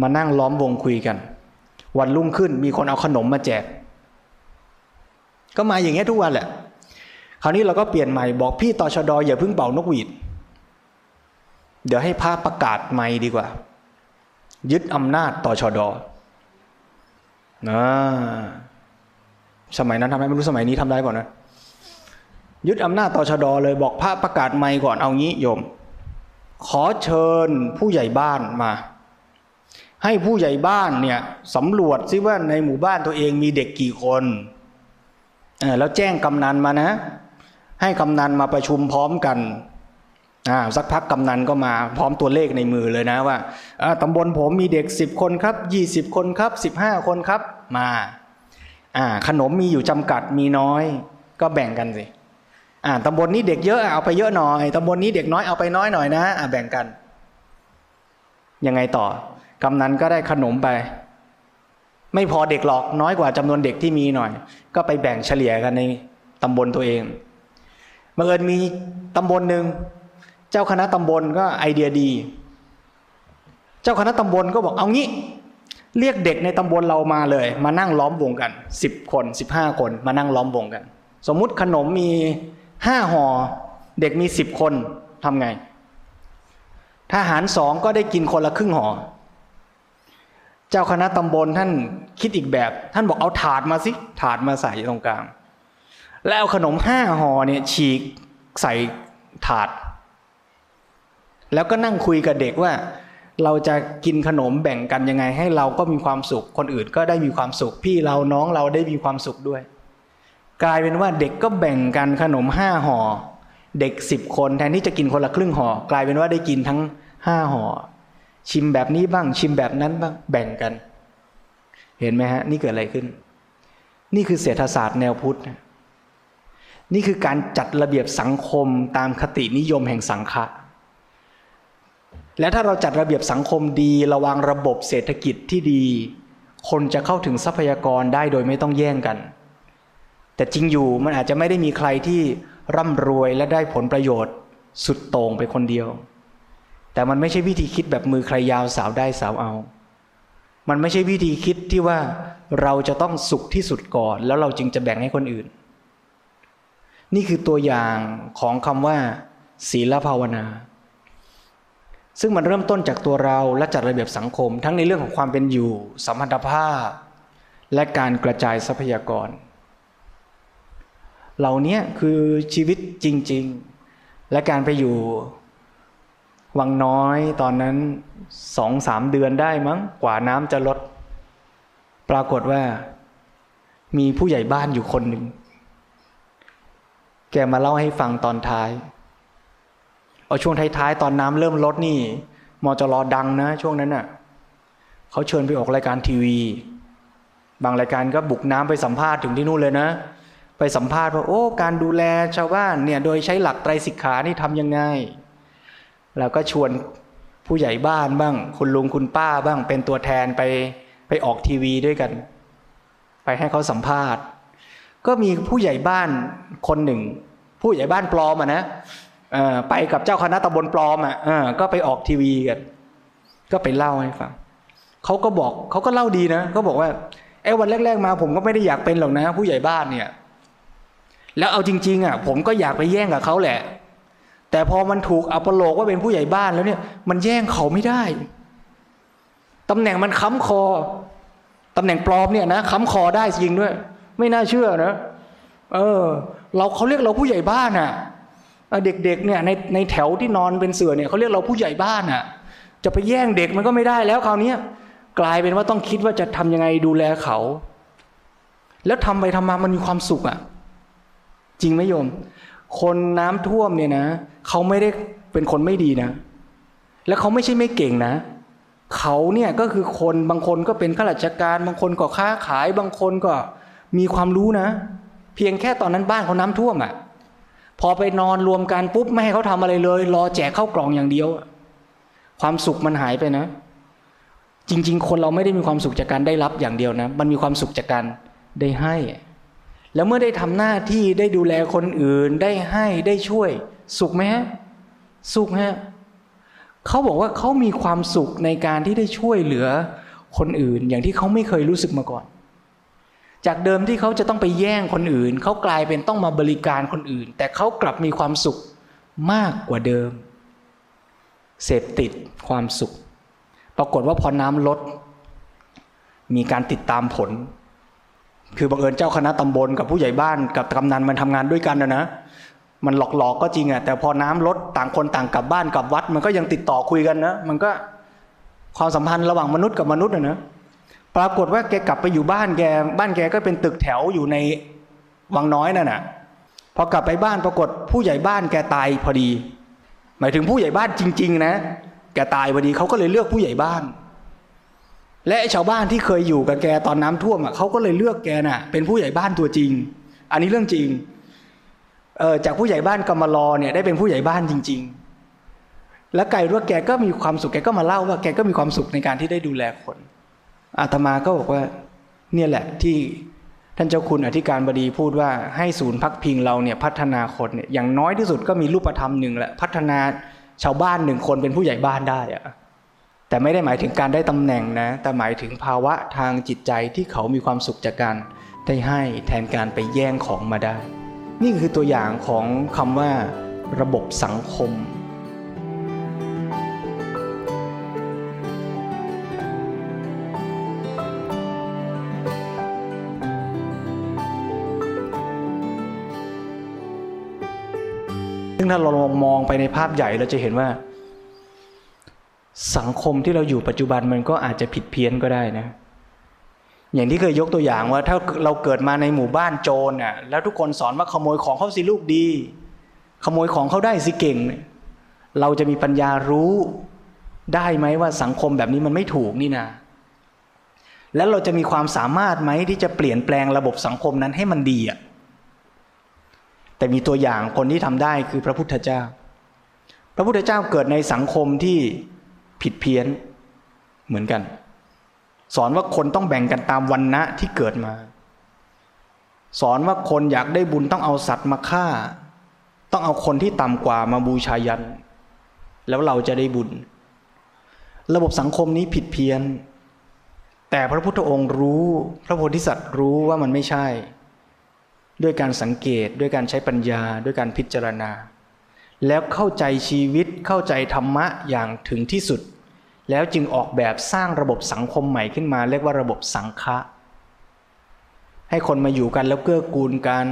มานั่งล้อมวงคุยกัน วันรุ่งขึ้นมีคนเอาขนมมาแจก ก็มาอย่างเงี้ยทุกวันแหละ คราวนี้เราก็เปลี่ยนใหม่บอกพี่ต่อชดออย่าเพิ่งเป่านกหวีด เดี๋ยวให้พระประกาศใหม่ดีกว่า ยึดอำนาจต่อชดอนะ สมัยนั้นทำได้ไม่รู้สมัยนี้ทำได้ก่อนนะยึดอำนาจต่อชดอเลยบอกพระประกาศไม่ก่อนเอางี้โยม ขอเชิญผู้ใหญ่บ้านมา ให้ผู้ใหญ่บ้านเนี่ยสำรวจซิว่าในหมู่บ้านตัวเองมีเด็กกี่คนแล้วแจ้งกำนันมานะ ให้กำนันมาประชุมพร้อมกันสักพักกำนันก็มาพร้อมตัวเลขในมือเลยนะว่าตำบลผมมีเด็กสิบคนครับยี่สิบคนครับสิบห้าคนครับมา อ่าขนมมีอยู่จำกัดมีน้อย ก็แบ่งกันสิอ่าตำบลนนี้เด็กเยอะเอาไปเยอะหน่อยตำบลนนี้เด็กน้อยเอาไปน้อยหน่อยนะอ่าแบ่งกัน ยังไงต่อกำนันก็ได้ขนมไป ไม่พอเด็กหรอกน้อยกว่าจำนวนเด็กที่มีหน่อย ก็ไปแบ่งเฉลี่ยกันในตำบลตัวเองเมื่อเอิญมีตำบลหนึ่งเจ้าคณะตำบลก็ไอเดียดี เจ้าคณะตำบลก็บอกเอางี้ เรียกเด็กในตำบลเรามาเลย มานั่งล้อมวงกันสิบคนสิบห้าคนมานั่งล้อมวงกัน สมมุติขนมมีห้าห่อเด็กมีสิบคนทำไง ทหารสองก็ได้กินคนละครึ่งห่อเจ้าคณะตำบลท่านคิดอีกแบบ ท่านบอกเอาถาดมาสิถาดมาใส่ตรงกลาง แล้วเอาขนมห้าห่อเนี่ยฉีกใส่ถาด แล้วก็นั่งคุยกับเด็กว่า เราจะกินขนมแบ่งกันยังไง ให้เราก็มีความสุข คนอื่นก็ได้มีความสุข พี่เราน้องเราได้มีความสุขด้วย กลายเป็นว่าเด็กก็แบ่งกันขนมห้าห่อเด็กสิบคนแทนที่จะกินคนละครึ่งห่อกลายเป็นว่าได้กินทั้งห้าห่อชิมแบบนี้บ้างชิมแบบนั้นบ้างแบ่งกัน เห็นไหมฮะ นี่เกิดอะไรขึ้น นี่คือเศรษฐศาสตร์แนวพุทธ นี่คือการจัดระเบียบสังคมตามคตินิยมแห่งสังฆะ และถ้าเราจัดระเบียบสังคมดีระวังระบบเศรษฐกิจที่ดี คนจะเข้าถึงทรัพยากรได้โดยไม่ต้องแย่งกัน แต่จริงอยู่มันอาจจะไม่ได้มีใครที่ร่ำรวยและได้ผลประโยชน์ สุดโต่งไปคนเดียว แต่มันไม่ใช่วิธีคิดแบบมือใครยาวสาวได้สาวเอา มันไม่ใช่วิธีคิดที่ว่าเราจะต้องสุขที่สุดก่อน แล้วเราจึงจะแบ่งให้คนอื่น นี่คือตัวอย่างของคำว่า ศีลภาวนา ซึ่งมันเริ่มต้นจากตัวเราและจัดระเบียบสังคม ทั้งในเรื่องของความเป็นอยู่ สัมพันธภาพ และการกระจายทรัพยากร เหล่านี้คือชีวิตจริง ๆ และการไปอยู่ วังน้อยตอนนั้นสองสามเดือนได้มั้งกว่าน้ำจะลด ปรากฏว่า มีผู้ใหญ่บ้านอยู่คนหนึ่ง แกมาเล่าให้ฟังตอนท้าย เอาช่วงท้ายๆตอนน้ำเริ่มลดนี่มอจรอดังนะ ช่วงนั้นน่ะเขาเชิญไปออกรายการทีวี บางรายการก็บุกน้ำไปสัมภาษณ์ถึงที่นู่นเลยนะ ไปสัมภาษณ์ว่าโอ้การดูแลชาวบ้านเนี่ยโดยใช้หลักไตรสิกขานี่ทำยังไง แล้วก็ชวนผู้ใหญ่บ้านบ้าง คุณลุงคุณป้าบ้าง เป็นตัวแทนไปไปออกทีวีด้วยกัน ไปให้เขาสัมภาษณ์ ก็มีผู้ใหญ่บ้านคนหนึ่ง ผู้ใหญ่บ้านปลอมอะนะ ไปกับเจ้าคณะตำบลปลอมอะก็ไปออกทีวีกันก็ไปเล่าให้ฟังเขาก็บอกเขาก็เล่าดีนะเขาบอกว่าไอ้วันแรก ๆ มาผมก็ไม่ได้อยากเป็นหรอกนะ ผู้ใหญ่บ้านเนี่ย แล้วเอาจริง ๆ อะ ผมก็อยากไปแย่งกับเขาแหละ แต่พอมันถูกอัปโลกว่าเป็นผู้ใหญ่บ้านแล้วเนี่ย มันแย่งเขาไม่ได้ตำแหน่งมันค้ำคอตำแหน่งปลอมเนี่ยนะค้ำคอได้จริงด้วย ไม่น่าเชื่อนะเออ เราเขาเรียกเราผู้ใหญ่บ้านอะ เด็กๆเนี่ยในในแถวที่นอนเป็นเสือเนี่ยเขาเรียกเราผู้ใหญ่บ้านอะ จะไปแย่งเด็กมันก็ไม่ได้แล้วคราวนี้กลายเป็นว่าต้องคิดว่าจะทำยังไงดูแลเขา แล้วทำไปทำมามันมีความสุขอะ จริงไหมโยม คนน้ำท่วมเนี่ยนะเขาไม่ได้เป็นคนไม่ดีนะ แล้วเขาไม่ใช่ไม่เก่งนะเขาเนี่ยก็คือคนบางคนก็เป็นข้าราชการ บางคนก็ค้าขายบางคนก็มีความรู้นะ เพียงแค่ตอนนั้นบ้านเขาน้ำท่วมอะ่ะ พอไปนอนรวมกันปุ๊บไม่ให้เขาทำอะไรเลย รอแจกเข้ากล่องอย่างเดียว ความสุขมันหายไปนะ จริง ๆ คนเราไม่ได้มีความสุขจากการได้รับอย่างเดียวนะ มันมีความสุขจากการได้ให้ แล้วเมื่อได้ทำหน้าที่ได้ดูแลคนอื่นได้ให้ได้ช่วย สุขไหมฮะสุขฮะเขาบอกว่าเขามีความสุขในการที่ได้ช่วยเหลือคนอื่น อย่างที่เขาไม่เคยรู้สึกมาก่อน จากเดิมที่เขาจะต้องไปแย่งคนอื่น เขากลายเป็นต้องมาบริการคนอื่น แต่เขากลับมีความสุขมากกว่าเดิม เสพติดความสุข ปรากฏว่าพอน้ำลด มีการติดตามผล คือบังเอิญเจ้าคณะตำบลกับผู้ใหญ่บ้านกับกำนันมันทำงานด้วยกันนะนะมันหลอกๆกก็จริงอะแต่พอน้ำลดต่างคนต่างกลับบ้านกลับวัด มันก็ยังติดต่อคุยกันนะ มันก็ความสัมพันธ์ระหว่างมนุษย์กับมนุษย์นะนะ ปรากฏว่าแกกลับไปอยู่บ้านแกบ้านแกก็เป็นตึกแถวอยู่ในวังน้อยนั่นน่ะพอกลับไปบ้านปรากฏผู้ใหญ่บ้านแกตายพอดี หมายถึงผู้ใหญ่บ้านจริง ๆ นะ แกตายพอดีเขาก็เลยเลือกผู้ใหญ่บ้าน และชาวบ้านที่เคยอยู่กับแกตอนน้ำท่วมอะเขาก็เลยเลือกแกน่ะ เป็นผู้ใหญ่บ้านตัวจริง อันนี้เรื่องจริงเออจากผู้ใหญ่บ้านกำมารอเนี่ยได้เป็นผู้ใหญ่บ้านจริง ๆ แล้วไก่ว่าแกก็มีความสุขแกก็มาเล่าว่าแกก็มีความสุขในการที่ได้ดูแลคน อาตมาก็บอกว่า เนี่ยแหละที่ท่านเจ้าคุณอธิการบดีพูดว่าให้ศูนย์พักพิงเราเนี่ยพัฒนาคนเนี่ยอย่างน้อยที่สุดก็มีรูปธรรมหนึ่งแหละพัฒนาชาวบ้านหนึ่งคนเป็นผู้ใหญ่บ้านได้อะแต่ไม่ได้หมายถึงการได้ตำแหน่งนะ แต่หมายถึงภาวะทางจิตใจที่เขามีความสุขจากการได้ให้แทนการไปแย่งของมาได้ นี่คือตัวอย่างของคำว่าระบบสังคม ถ้าเราลองมองไปในภาพใหญ่เราจะเห็นว่า สังคมที่เราอยู่ปัจจุบันมันก็อาจจะผิดเพี้ยนก็ได้นะ อย่างที่เคยยกตัวอย่างว่า ถ้าเราเกิดมาในหมู่บ้านโจรน่ะ แล้วทุกคนสอนว่าขโมยของเขาสิลูกดี ขโมยของเขาได้สิเก่ง เราจะมีปัญญารู้ได้ไหมว่าสังคมแบบนี้มันไม่ถูกนี่นะแล้วเราจะมีความสามารถไหมที่จะเปลี่ยนแปลงระบบสังคมนั้นให้มันดีอะ แต่มีตัวอย่างคนที่ทำได้คือพระพุทธเจ้า พระพุทธเจ้าเกิดในสังคมที่ผิดเพี้ยนเหมือนกัน สอนว่าคนต้องแบ่งกันตามวันณะที่เกิดมา สอนว่าคนอยากได้บุญต้องเอาสัตว์มาฆ่า ต้องเอาคนที่ต่ำกว่ามาบูชายัน แล้วเราจะได้บุญ ระบบสังคมนี้ผิดเพี้ยน แต่พระพุทธองค์รู้ พระโพธิสัตว์รู้ว่ามันไม่ใช่ ด้วยการสังเกต ด้วยการใช้ปัญญา ด้วยการพิจารณา แล้วเข้าใจชีวิตเข้าใจธรรมะอย่างถึงที่สุด แล้วจึงออกแบบสร้างระบบสังคมใหม่ขึ้นมา เรียกว่าระบบสังฆะให้คนมาอยู่กันแล้วเกื้อกูลกัน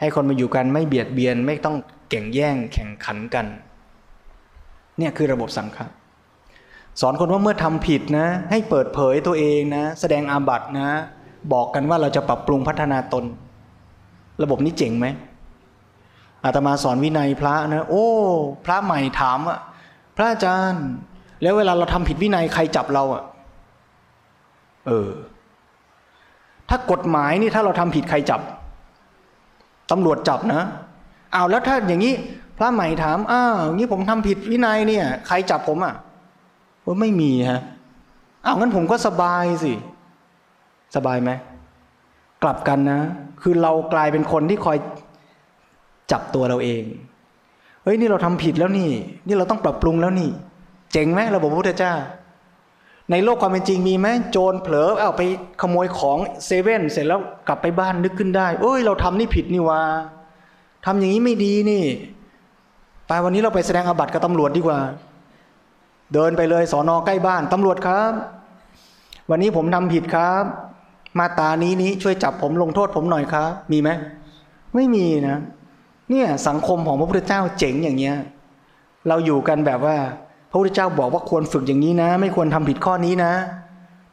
ให้คนมาอยู่กันไม่เบียดเบียนไม่ต้องเก่งแย่งแข่งขันกัน เนี่ยคือระบบสังฆะสอนคนว่าเมื่อทำผิดนะ ให้เปิดเผยตัวเองนะ แสดงอาบัตินะ บอกกันว่าเราจะปรับปรุงพัฒนาตน ระบบนี้เจ๋งไหมอาตมาสอนวินัยพระนะโอ้ พระใหม่ถามอะพระอาจารย์ แล้วเวลาเราทำผิดวินัยใครจับเราอะเออ ถ้ากฎหมายนี่ถ้าเราทำผิดใครจับตำรวจจับนะอ้าวแล้วถ้าอย่างนี้ พระใหม่ถามอ้าวงี้ผมทำผิดวินัยเนี่ย ใครจับผมอะ่ะว่าไม่มีฮะอ้าวงั้นผมก็สบายสิ สบายไหมกลับกันนะ คือเรากลายเป็นคนที่คอยจับตัวเราเอง เฮ้ยนี่เราทำผิดแล้วนี่ นี่เราต้องปรับปรุงแล้วนี่ เจ๋งไหมระบบพระพุทธเจ้า ในโลกความเป็นจริงมีไหมโจรเผลอเอาไปขโมยของเซเว่นเสร็จแล้วกลับไปบ้านนึกขึ้นได้ เอ้ย เราทำนี่ผิดนี่วะทำอย่างนี้ไม่ดีนี่ ไปวันนี้เราไปแสดงอาบัติกับตำรวจดีกว่า เดินไปเลยสอนอใกล้บ้านตำรวจครับ วันนี้ผมทำผิดครับ มาตานี้นี้ช่วยจับผมลงโทษผมหน่อยครับ มีไหมไม่มีนะ เนี่ยสังคมของพระพุทธเจ้าเจ๋งอย่างเงี้ย เราอยู่กันแบบว่า พระพุทธเจ้าบอกว่าควรฝึกอย่างนี้นะ ไม่ควรทำผิดข้อนี้นะ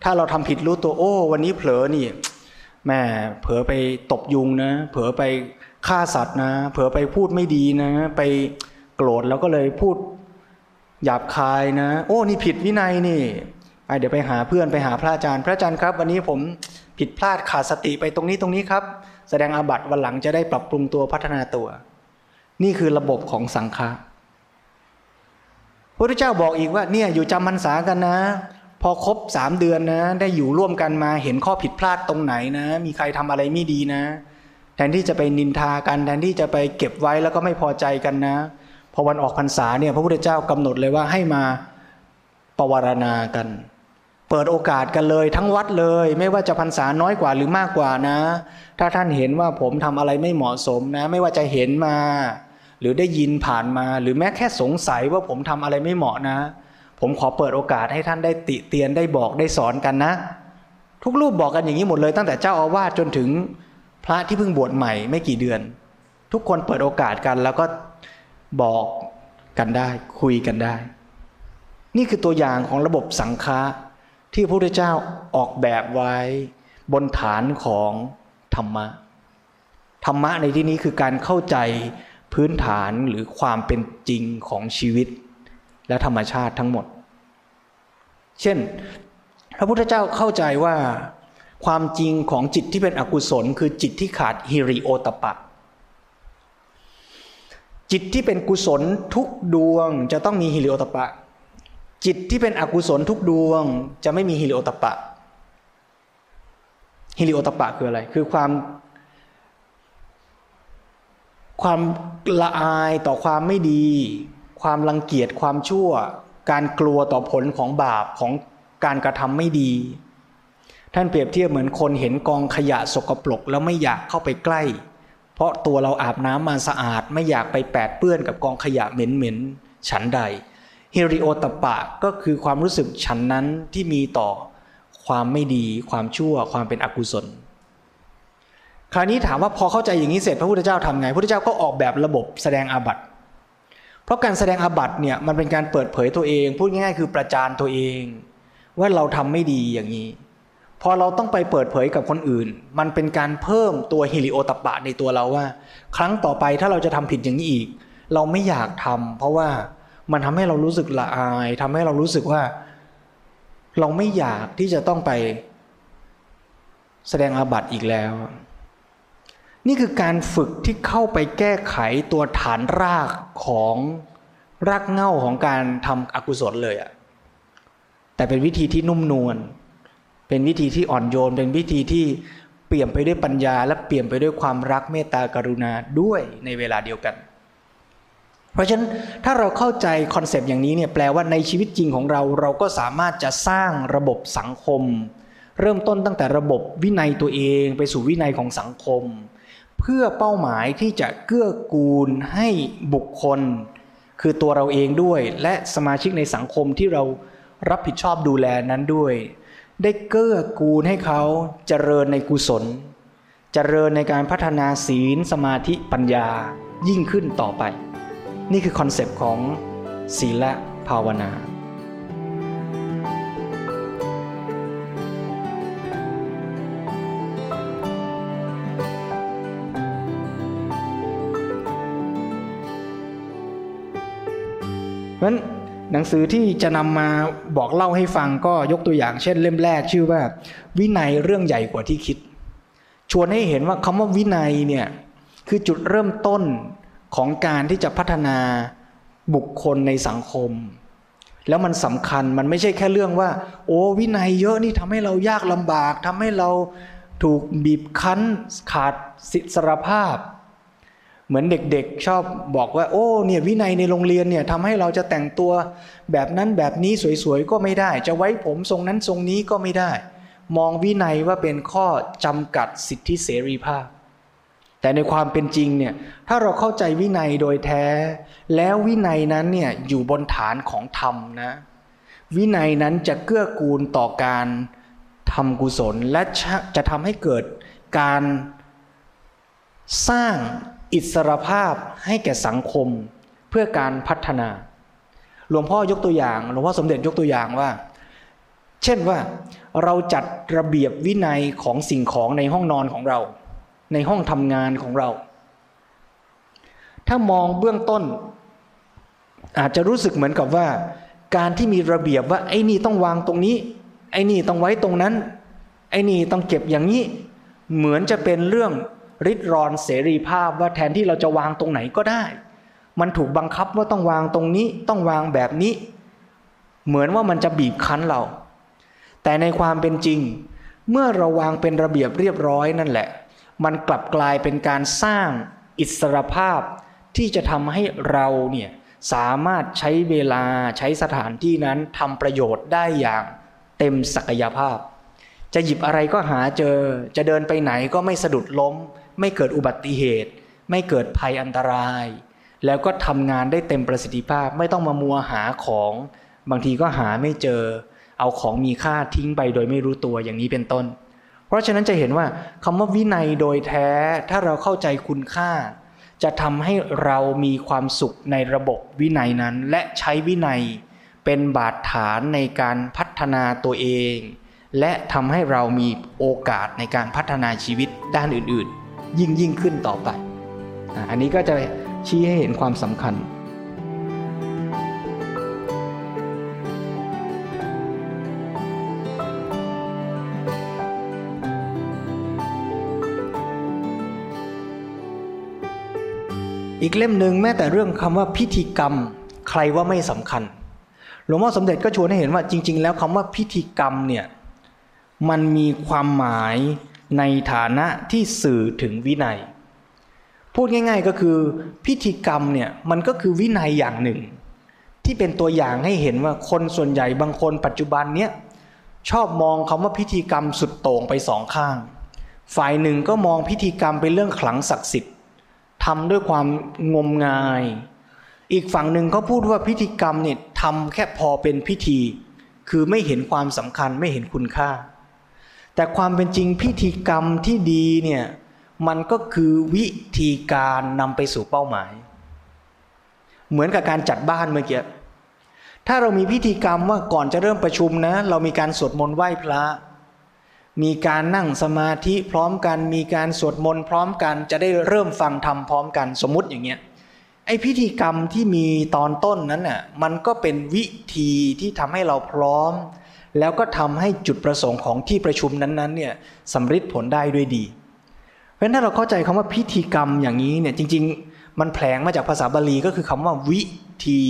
ถ้าเราทำผิดรู้ตัวโอ้ วันนี้เผลอนี่แม่เผลอไปตบยุงนะ เผลอไปฆ่าสัตว์นะ เผลอไปพูดไม่ดีนะ ไปโกรธแล้วก็เลยพูดหยาบคายนะ โอ้นี่ผิดวินัยนี่ไปเดี๋ยวไปหาเพื่อนไปหาพระอาจารย์ พระอาจารย์ครับ วันนี้ผม ผิดพลาดขาดสติไปตรงนี้ตรงนี้ครับ แสดงอาบัติวันหลังจะได้ปรับปรุงตัวพัฒนาตัว นี่คือระบบของสังฆะพระพุทธเจ้าบอกอีกว่าเนี่ยอยู่จำพรรษากันนะ พอครบสามเดือนนะ ได้อยู่ร่วมกันมาเห็นข้อผิดพลาดตรงไหนนะ มีใครทำอะไรไม่ดีนะ แทนที่จะไปนินทากันแทนที่จะไปเก็บไว้แล้วก็ไม่พอใจกันนะ พอวันออกพรรษาเนี่ยพระพุทธเจ้ากำหนดเลยว่าให้มาปวารณากัน เปิดโอกาสกันเลยทั้งวัดเลย ไม่ว่าจะพรรษาน้อยกว่าหรือมากกว่านะ ถ้าท่านเห็นว่าผมทำอะไรไม่เหมาะสมนะ ไม่ว่าจะเห็นมา หรือได้ยินผ่านมา หรือแม้แค่สงสัยว่าผมทำอะไรไม่เหมาะนะ ผมขอเปิดโอกาสให้ท่านได้ติเตียนได้บอกได้สอนกันนะ ทุกรูปบอกกันอย่างนี้หมดเลย ตั้งแต่เจ้าอาวาสจนถึงพระที่เพิ่งบวชใหม่ไม่กี่เดือน ทุกคนเปิดโอกาสกันแล้วก็บอกกันได้ คุยกันได้ นี่คือตัวอย่างของระบบสังฆะ ที่พระพุทธเจ้าออกแบบไว้บนฐานของธรรมะ ธรรมะในที่นี้คือการเข้าใจพื้นฐานหรือความเป็นจริงของชีวิต และธรรมชาติทั้งหมด เช่น พระพุทธเจ้าเข้าใจว่าความจริงของจิตที่เป็นอกุศล คือจิตที่ขาดฮิริโอตปะ จิตที่เป็นกุศลทุกดวงจะต้องมีฮิริโอตปะ จิตที่เป็นอกุศลทุกดวง จะไม่มีฮิริโอตปะฮิริโอตปะคืออะไร คือความ ความละอายต่อความไม่ดี ความรังเกียจความชั่ว การกลัวต่อผลของบาปของการกระทำไม่ดี ท่านเปรียบเทียบเหมือนคนเห็นกองขยะสกปรกแล้วไม่อยากเข้าไปใกล้ เพราะตัวเราอาบน้ำมาสะอาดไม่อยากไปแปดเปื้อนกับกองขยะเหม็นๆฉันใด ฮิริโอตปะก็คือความรู้สึกฉันนั้นที่มีต่อความไม่ดี ความชั่ว ความเป็นอกุศล คราวนี้ถามว่าพอเข้าใจอย่างนี้เสร็จพระพุทธเจ้าทำไงพระพุทธเจ้าก็ออกแบบระบบแสดงอาบัติ เพราะการแสดงอาบัติเนี่ยมันเป็นการเปิดเผยตัวเอง พูดง่ายๆคือประจานตัวเอง ว่าเราทำไม่ดีอย่างนี้ พอเราต้องไปเปิดเผยกับคนอื่น มันเป็นการเพิ่มตัวฮิริโอตปะในตัวเราว่า ครั้งต่อไปถ้าเราจะทำผิดอย่างนี้อีก เราไม่อยากทำเพราะว่า มันทำให้เรารู้สึกละอายทำให้เรารู้สึกว่า เราไม่อยากที่จะต้องไป แสดงอาบัติอีกแล้ว นี่คือการฝึกที่เข้าไปแก้ไขตัวฐานรากของรากเหง้าของการทำอกุศลเลยอะแต่เป็นวิธีที่นุ่มนวลเป็นวิธีที่อ่อนโยน เป็นวิธีที่เปี่ยมไปด้วยปัญญา และเปี่ยมไปด้วยความรักเมตตากรุณาด้วยในเวลาเดียวกัน เพราะฉะนั้นถ้าเราเข้าใจ concept อย่างนี้เนี่ยแปลว่าในชีวิตจริงของเราเราก็สามารถจะสร้างระบบสังคม เริ่มต้นตั้งแต่ระบบวินัยตัวเองไปสู่วินัยของสังคม เพื่อเป้าหมายที่จะเกื้อกูลให้บุคคล คือตัวเราเองด้วย และสมาชิกในสังคมที่เรารับผิดชอบดูแลนั้นด้วย ได้เกื้อกูลให้เขาเจริญในกุศล เจริญในการพัฒนาศีลสมาธิปัญญายิ่งขึ้นต่อไป นี่คือ concept ของศีลและภาวนา เพราะฉะนั้นหนังสือที่จะนำมาบอกเล่าให้ฟังก็ยกตัวอย่างเช่นเล่มแรกชื่อว่า วินัยเรื่องใหญ่กว่าที่คิด ชวนให้เห็นว่าคำว่าวินัยเนี่ยคือจุดเริ่มต้น ของการที่จะพัฒนาบุคคลในสังคม แล้วมันสำคัญมันไม่ใช่แค่เรื่องว่า โอ้วินัยเยอะนี่ทำให้เรายากลำบากทำให้เราถูกบีบคั้นขาดสิทธิสรภาพ เหมือนเด็กๆชอบบอกว่า โอ้เนี่ยวินัยในโรงเรียนเนี่ยทำให้เราจะแต่งตัวแบบนั้นแบบนี้สวยๆก็ไม่ได้ จะไว้ผมทรงนั้นทรงนี้ก็ไม่ได้ มองวินัยว่าเป็นข้อจำกัดสิทธิเสรีภาพ แต่ในความเป็นจริงเนี่ยถ้าเราเข้าใจวินัยโดยแท้ แล้ววินัยนั้นเนี่ยอยู่บนฐานของธรรมนะวินัยนั้นจะเกื้อกูลต่อการทำกุศลและจะทำให้เกิดการสร้างอิสรภาพให้แก่สังคมเพื่อการพัฒนา หลวงพ่อยกตัวอย่างหลวงพ่อสมเด็จยกตัวอย่างว่า เช่นว่าเราจัดระเบียบวินัยของสิ่งของในห้องนอนของเรา ในห้องทำงานของเรา ถ้ามองเบื้องต้น อาจจะรู้สึกเหมือนกับว่า การที่มีระเบียบว่าไอ้นี่ต้องวางตรงนี้ ไอ้นี่ต้องไว้ตรงนั้น ไอ้นี่ต้องเก็บอย่างนี้ เหมือนจะเป็นเรื่องริดรอนเสรีภาพว่าแทนที่เราจะวางตรงไหนก็ได้ มันถูกบังคับว่าต้องวางตรงนี้ ต้องวางแบบนี้ เหมือนว่ามันจะบีบคั้นเรา แต่ในความเป็นจริง เมื่อเราวางเป็นระเบียบเรียบร้อยนั่นแหละ มันกลับกลายเป็นการสร้างอิสรภาพ ที่จะทำให้เราเนี่ยสามารถใช้เวลาใช้สถานที่นั้นทำประโยชน์ได้อย่างเต็มศักยภาพ จะหยิบอะไรก็หาเจอ จะเดินไปไหนก็ไม่สะดุดล้ม ไม่เกิดอุบัติเหตุ ไม่เกิดภัยอันตราย แล้วก็ทำงานได้เต็มประสิทธิภาพไม่ต้องมามัวหาของ บางทีก็หาไม่เจอ เอาของมีค่าทิ้งไปโดยไม่รู้ตัวอย่างนี้เป็นต้น เพราะฉะนั้นจะเห็นว่าคำว่าวินัยโดยแท้ถ้าเราเข้าใจคุณค่า จะทำให้เรามีความสุขในระบบวินัยนั้น และใช้วินัยเป็นบาดฐานในการพัฒนาตัวเอง และทำให้เรามีโอกาสในการพัฒนาชีวิตด้านอื่นๆ ยิ่งยิ่งขึ้นต่อไป อันนี้ก็จะชี้ให้เห็นความสำคัญ อีกเล่มหนึ่งแม้แต่เรื่องคำว่าพิธีกรรม ใครว่าไม่สำคัญหลวงพ่อสมเด็จก็ชวนให้เห็นว่าจริง ๆ แล้วคำว่าพิธีกรรมเนี่ยมันมีความหมายในฐานะที่สื่อถึงวินัย พูดง่าย ๆก็คือพิธีกรรมเนี่ยมันก็คือวินัยอย่างหนึ่ง ที่เป็นตัวอย่างให้เห็นว่าคนส่วนใหญ่บางคนปัจจุบันเนี้ยชอบมองคำว่าพิธีกรรมสุดโต่งไปสองข้าง ฝ่ายหนึ่งก็มองพิธีกรรมเป็นเรื่องขลังศักดิ์สิทธิ์ ทำด้วยความงมงาย อีกฝั่งหนึ่งก็พูดว่าพิธีกรรมเนี่ยทำแค่พอเป็นพิธี คือไม่เห็นความสำคัญไม่เห็นคุณค่า แต่ความเป็นจริงพิธีกรรมที่ดีเนี่ยมันก็คือวิธีการนำไปสู่เป้าหมาย เหมือนกับการจัดบ้านเมื่อกี้ถ้าเรามีพิธีกรรมว่าก่อนจะเริ่มประชุมนะ เรามีการสวดมนต์ไหว้พระ มีการนั่งสมาธิพร้อมกัน มีการสวดมนต์พร้อมกันจะได้เริ่มฟังธรรมพร้อมกันสมมติอย่างเงี้ยไอพิธีกรรมที่มีตอนต้นนั้นน่ะมันก็เป็นวิธีที่ทำให้เราพร้อม แล้วก็ทำให้จุดประสงค์ของที่ประชุมนั้นๆเนี่ยสำเร็จผลได้ด้วยดี เพราะฉะนั้นถ้าเราเข้าใจคำว่าพิธีกรรมอย่างนี้เนี่ยจริง ๆ มันแผลงมาจากภาษาบาลีก็คือคำว่าวิธี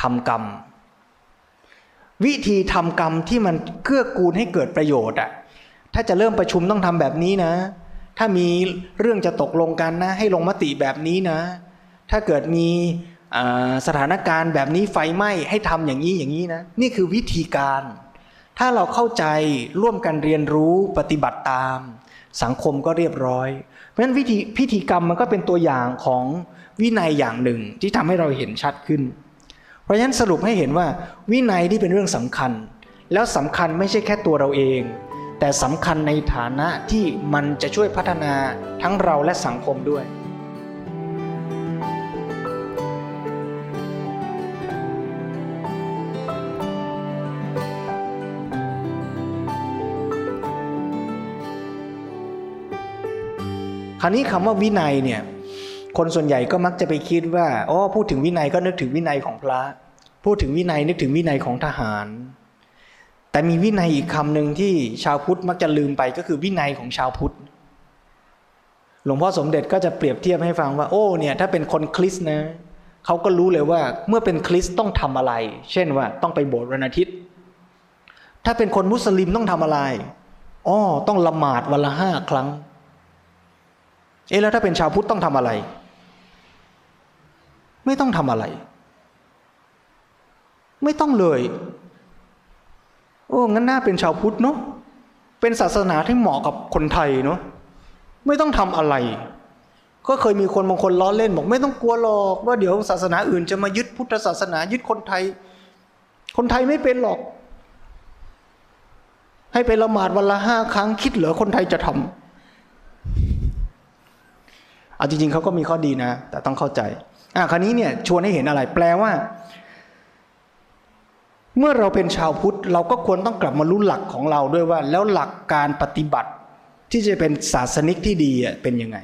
ทำกรรม วิธีทำกรรมที่มันเกื้อกูลให้เกิดประโยชน์อะ ถ้าจะเริ่มประชุมต้องทำแบบนี้นะ ถ้ามีเรื่องจะตกลงกันนะ ให้ลงมติแบบนี้นะ ถ้าเกิดมีสถานการณ์แบบนี้ไฟไหม้ให้ทำอย่างนี้อย่างนี้นะ นี่คือวิธีการ ถ้าเราเข้าใจร่วมกันเรียนรู้ปฏิบัติตาม สังคมก็เรียบร้อย เพราะฉะนั้นวิธีพิธีกรรมมันก็เป็นตัวอย่างของวินัยอย่างหนึ่งที่ทำให้เราเห็นชัดขึ้น เพราะฉะนั้นสรุปให้เห็นว่าวินัยที่เป็นเรื่องสำคัญ แล้วสำคัญไม่ใช่แค่ตัวเราเอง แต่สำคัญในฐานะที่มันจะช่วยพัฒนาทั้งเราและสังคมด้วย คราวนี้คำว่าวินัยเนี่ยคนส่วนใหญ่ก็มักจะไปคิดว่าอ๋อพูดถึงวินัยก็นึกถึงวินัยของพระ พูดถึงวินัยนึกถึงวินัยของทหาร แต่มีวินัยอีกคำหนึ่งที่ชาวพุทธมักจะลืมไปก็คือวินัยของชาวพุทธ หลวงพ่อสมเด็จก็จะเปรียบเทียบให้ฟังว่าโอ้เนี่ยถ้าเป็นคนคริสต์นะเขาก็รู้เลยว่าเมื่อเป็นคริสต์ต้องทำอะไร เช่นว่าต้องไปโบสถ์วันอาทิตย์ ถ้าเป็นคนมุสลิมต้องทำอะไรอ๋อต้องละหมาดวันละห้าครั้ง เอ๊ะแล้วถ้าเป็นชาวพุทธต้องทำอะไร ไม่ต้องทำอะไร ไม่ต้องเลย โอ้งั้นน่าเป็นชาวพุทธเนาะเป็นศาสนาที่เหมาะกับคนไทยเนาะไม่ต้องทำอะไร ก็เคยมีคนบางคนล้อเล่นบอกไม่ต้องกลัวหรอกว่าเดี๋ยวศาสนาอื่นจะมายึดพุทธศาสนายึดคนไทย คนไทยไม่เป็นหรอก ให้ไปละหมาดวันละห้าครั้งคิดเหรอคนไทยจะทำเอาจริงๆเขาก็มีข้อดีนะ แต่ต้องเข้าใจอะคราวนี้เนี่ยชวนให้เห็นอะไร แปลว่า เมื่อเราเป็นชาวพุทธเราก็ควรต้องกลับมารู้หลักของเราด้วยว่า แล้วหลักการปฏิบัติที่จะเป็นศาสนิกที่ดีเป็นยังไง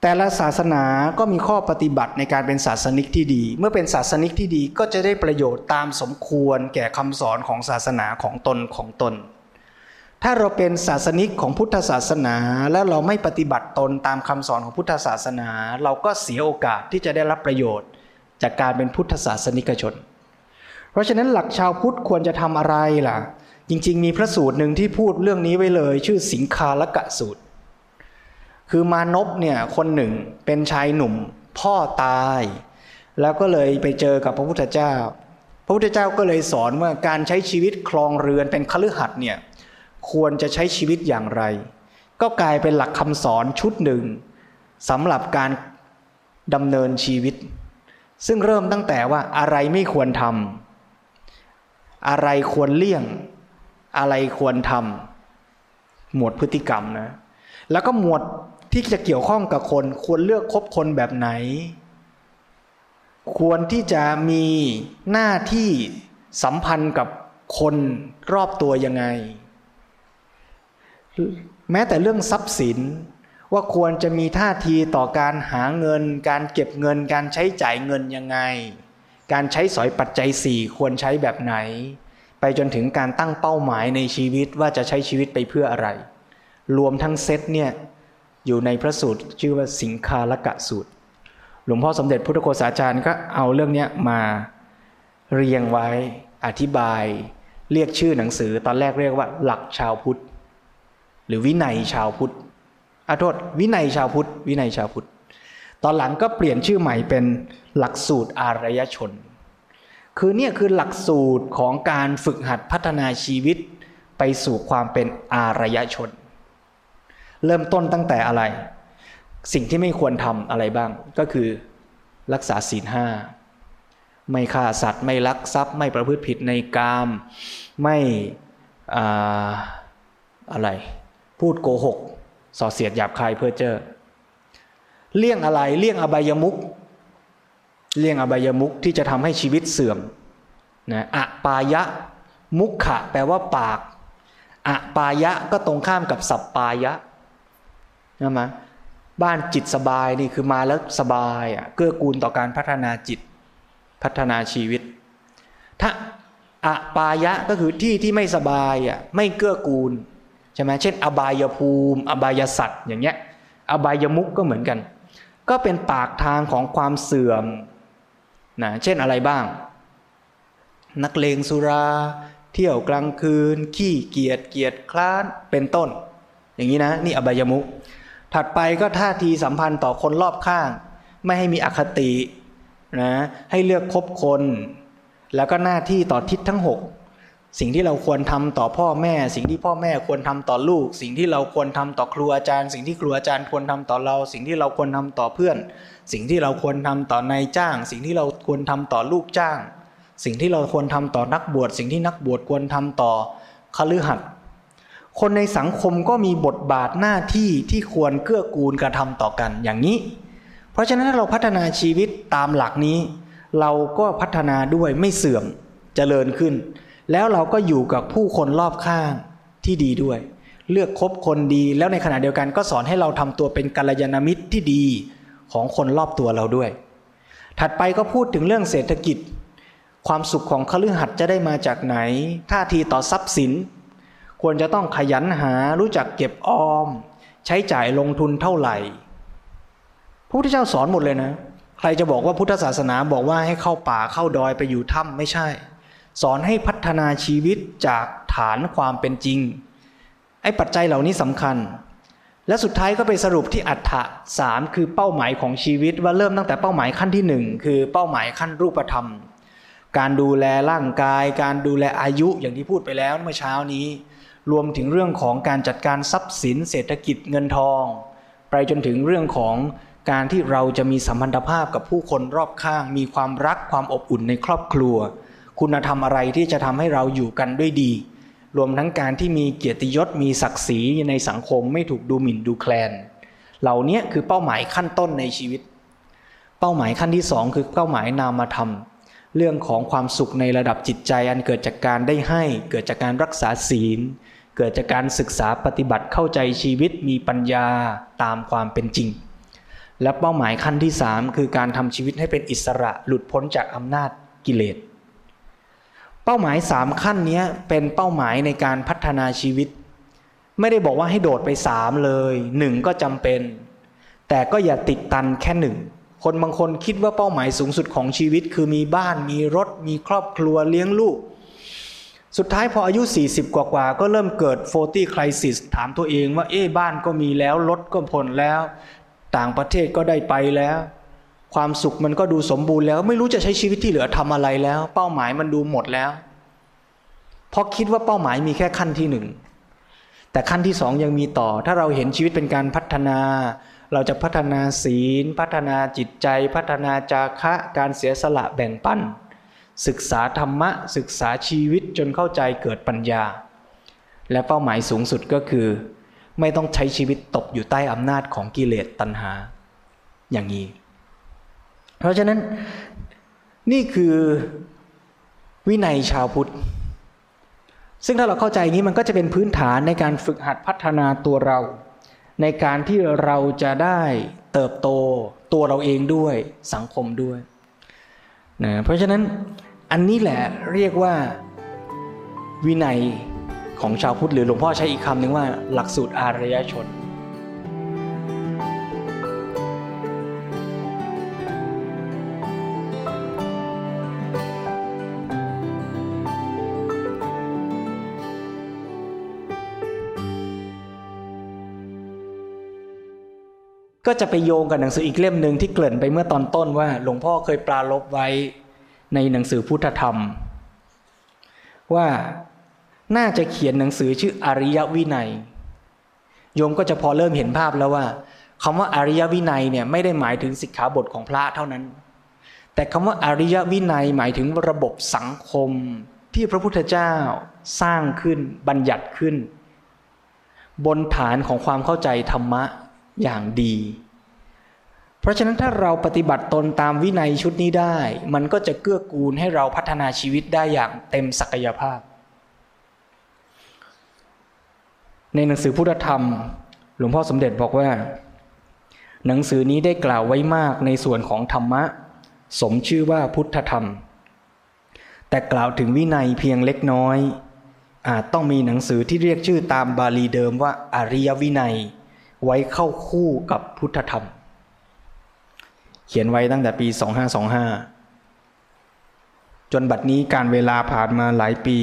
แต่ละศาสนาก็มีข้อปฏิบัติในการเป็นศาสนิกที่ดี เมื่อเป็นศาสนิกที่ดีก็จะได้ประโยชน์ตามสมควรแก่คำสอนของศาสนาของตนของตน ถ้าเราเป็นศาสนิกของพุทธศาสนาแล้วเราไม่ปฏิบัติตนตามคำสอนของพุทธศาสนา เราก็เสียโอกาสที่จะได้รับประโยชน์ จากการเป็นพุทธศาสนิกชน เพราะฉะนั้นหลักชาวพุทธควรจะทำอะไรล่ะ จริง ๆ มีพระสูตรหนึ่งที่พูดเรื่องนี้ไว้เลย ชื่อสิงคาลกะสูตร คือมานพเนี่ยคนหนึ่งเป็นชายหนุ่ม พ่อตาย แล้วก็เลยไปเจอกับพระพุทธเจ้า พระพุทธเจ้าก็เลยสอนว่าการใช้ชีวิตคลองเรือนเป็นคฤหัสถ์เนี่ยควรจะใช้ชีวิตอย่างไร ก็กลายเป็นหลักคำสอนชุดหนึ่งสำหรับการดำเนินชีวิต ซึ่งเริ่มตั้งแต่ว่าอะไรไม่ควรทำ อะไรควรเลี่ยง อะไรควรทำหมวดพฤติกรรมนะ แล้วก็หมวดที่จะเกี่ยวข้องกับคนควรเลือกคบคนแบบไหน ควรที่จะมีหน้าที่สัมพันธ์กับคนรอบตัวยังไง แม้แต่เรื่องทรัพย์สินว่าควรจะมีท่าทีต่อการหาเงิน การเก็บเงินการใช้จ่ายเงินยังไง การใช้สอยปัจจัยสี่ควรใช้แบบไหน ไปจนถึงการตั้งเป้าหมายในชีวิตว่าจะใช้ชีวิตไปเพื่ออะไร รวมทั้งเซตเนี่ยอยู่ในพระสูตรชื่อว่าสิงคาลกะสูตร หลวงพ่อสมเด็จพุทธโฆษาจารย์ก็เอาเรื่องนี้มาเรียงไว้อธิบาย เรียกชื่อหนังสือตอนแรกเรียกว่า หลักชาวพุทธ หรือวินัยชาวพุทธอาโทษวินัยชาวพุทธ วินัยชาวพุทธ ตอนหลังก็เปลี่ยนชื่อใหม่เป็นหลักสูตรอารยชน คือเนี่ยคือหลักสูตรของการฝึกหัดพัฒนาชีวิตไปสู่ความเป็นอารยชน เริ่มต้นตั้งแต่อะไร สิ่งที่ไม่ควรทำอะไรบ้าง ก็คือรักษาศีลห้าไม่ฆ่าสัตว์ ไม่ลักทรัพย์ ไม่ประพฤติผิดในกามไม่อะไร พูดโกหกส่อเสียดหยาบคายเพื่อเจอ เลี่ยงอะไรเลี่ยงอบายมุกเลี่ยงอบายมุกที่จะทำให้ชีวิตเสื่อมนะอะปายะ มุขขะแปลว่าปากอะปายะก็ตรงข้ามกับสัปปายะนะมบ้านจิตสบายนี่คือมาแล้วสบายอะเกื้อกูลต่อการพัฒนาจิตพัฒนาชีวิต ถ้าอะปายะก็คือที่ที่ไม่สบายอะไม่เกื้อกูลใช่ไหมเช่น อบายภูมิ อบายสัตว์อย่างเงี้ยอบายมุกก็เหมือนกัน ก็เป็นปากทางของความเสื่อมนะเช่นอะไรบ้าง นักเลงสุรา เที่ยวกลางคืน ขี้เกียจเกียจคลานเป็นต้น อย่างนี้นะ นี่อบายมุกถัดไปก็ท่าทีสัมพันธ์ต่อคนรอบข้าง ไม่ให้มีอคตินะให้เลือกคบคน แล้วก็หน้าที่ต่อทิศทั้งหก สิ่งที่เราควรทำต่อพ่อแม่ สิ่งที่พ่อแม่ควรทำต่อลูก สิ่งที่เราควรทำต่อครูอาจารย์ สิ่งที่ครูอาจารย์ควรทำต่อเรา สิ่งที่เราควรทำต่อเพื่อน สิ่งที่เราควรทำต่อนายจ้าง สิ่งที่เราควรทำต่อลูกจ้าง สิ่งที่เราควรทำต่อนักบวช สิ่งที่นักบวชควรทำต่อคฤหัสถ์คนในสังคมก็มีบทบาทหน้าที่ที่ควรเกื้อกูลกระทำต่อกันอย่างนี้ เพราะฉะนั้นถ้าเราพัฒนาชีวิตตามหลักนี้ เราก็พัฒนาด้วยไม่เสื่อมเจริญขึ้น แล้วเราก็อยู่กับผู้คนรอบข้างที่ดีด้วย เลือกคบคนดีแล้วในขณะเดียวกันก็สอนให้เราทำตัวเป็นกัลยาณมิตรที่ดีของคนรอบตัวเราด้วย ถัดไปก็พูดถึงเรื่องเศรษฐกิจ ความสุขของคฤหัสถ์จะได้มาจากไหน ท่าทีต่อทรัพย์สิน ควรจะต้องขยันหารู้จักเก็บออม ใช้จ่ายลงทุนเท่าไหร่พระพุทธเจ้าสอนหมดเลยนะ ใครจะบอกว่าพุทธศาสนาบอกว่าให้เข้าป่าเข้าดอยไปอยู่ถ้ำไม่ใช่ สอนให้พัฒนาชีวิตจากฐานความเป็นจริง ไอ้ปัจจัยเหล่านี้สำคัญ และสุดท้ายก็ไปสรุปที่อัฏฐะสามคือเป้าหมายของชีวิตว่าเริ่มตั้งแต่เป้าหมายขั้นที่หนึ่งคือเป้าหมายขั้นรูปธรรม การดูแลร่างกาย การดูแลอายุอย่างที่พูดไปแล้วเมื่อเช้านี้ รวมถึงเรื่องของการจัดการทรัพย์สิน เศรษฐกิจเงินทอง ไปจนถึงเรื่องของการที่เราจะมีสัมพันธภาพกับผู้คนรอบข้าง มีความรักความอบอุ่นในครอบครัว คุณธรรมอะไรที่จะทำให้เราอยู่กันด้วยดี รวมทั้งการที่มีเกียรติยศมีศักดิ์ศรีในสังคมไม่ถูกดูหมิ่นดูแคลน เหล่านี้คือเป้าหมายขั้นต้นในชีวิต เป้าหมายขั้นที่สองคือเป้าหมายนามธรรมเรื่องของความสุขในระดับจิตใจอันเกิดจากการได้ให้ เกิดจากการรักษาศีล เกิดจากการศึกษาปฏิบัติเข้าใจชีวิตมีปัญญาตามความเป็นจริง และเป้าหมายขั้นที่สามคือการทำชีวิตให้เป็นอิสระหลุดพ้นจากอำนาจกิเลส เป้าหมายสามขั้นนี้เป็นเป้าหมายในการพัฒนาชีวิต ไม่ได้บอกว่าให้โดดไปสามเลยหนึ่งก็จำเป็น แต่ก็อย่าติดตันแค่หนึ่งคนบางคนคิดว่าเป้าหมายสูงสุดของชีวิต คือมีบ้านมีรถ มีครอบครัวเลี้ยงลูก สุดท้ายพออายุ 40 กว่าๆก็เริ่มเกิดโฟตี้คริสิสถามตัวเองว่าเอ๊บ้านก็มีแล้ว รถก็ผลแล้ว ต่างประเทศก็ได้ไปแล้ว ความสุขมันก็ดูสมบูรณ์แล้ว ไม่รู้จะใช้ชีวิตที่เหลือทำอะไรแล้ว เป้าหมายมันดูหมดแล้วเพราะคิดว่าเป้าหมายมีแค่ขั้นที่หนึ่งแต่ขั้นที่สองยังมีต่อ ถ้าเราเห็นชีวิตเป็นการพัฒนา เราจะพัฒนาศีล พัฒนาจิตใจ พัฒนาจาคะการเสียสละแบ่งปัน ศึกษาธรรมะ ศึกษาชีวิตจนเข้าใจเกิดปัญญา และเป้าหมายสูงสุดก็คือ ไม่ต้องใช้ชีวิตตกอยู่ใต้อำนาจของกิเลสตัณหา อย่างนี้ เพราะฉะนั้นนี่คือวินัยชาวพุทธ ซึ่งถ้าเราเข้าใจอย่างนี้มันก็จะเป็นพื้นฐานในการฝึกหัดพัฒนาตัวเรา ในการที่เราจะได้เติบโตตัวเราเองด้วยสังคมด้วยนะเพราะฉะนั้นอันนี้แหละเรียกว่าวินัยของชาวพุทธหรือหลวงพ่อใช้อีกคำหนึ่งว่าหลักสูตรอารยชน ก็จะไปโยงกับหนังสืออีกเล่มหนึ่งที่เกริ่นไปเมื่อตอนต้นว่า หลวงพ่อเคยปราลบไว้ในหนังสือพุทธธรรม ว่าน่าจะเขียนหนังสือชื่ออริยวินัย โยมก็จะพอเริ่มเห็นภาพแล้วว่าคำว่าอริยวินัยเนี่ยไม่ได้หมายถึงสิกขาบทของพระเท่านั้น แต่คำว่าอริยวินัยหมายถึงระบบสังคมที่พระพุทธเจ้าสร้างขึ้นบัญญัติขึ้น บนฐานของความเข้าใจธรรมะ อย่างดี เพราะฉะนั้นถ้าเราปฏิบัติตนตามวินัยชุดนี้ได้ มันก็จะเกื้อกูลให้เราพัฒนาชีวิตได้อย่างเต็มศักยภาพ ในหนังสือพุทธธรรม หลวงพ่อสมเด็จบอกว่า หนังสือนี้ได้กล่าวไว้มากในส่วนของธรรมะ สมชื่อว่าพุทธธรรม แต่กล่าวถึงวินัยเพียงเล็กน้อยอาจต้องมีหนังสือที่เรียกชื่อตามบาลีเดิมว่าอริยวินัย ไว้เข้าคู่กับพุทธธรรม เขียนไว้ตั้งแต่ปี 2525 จนบัดนี้การเวลาผ่านมาหลายปี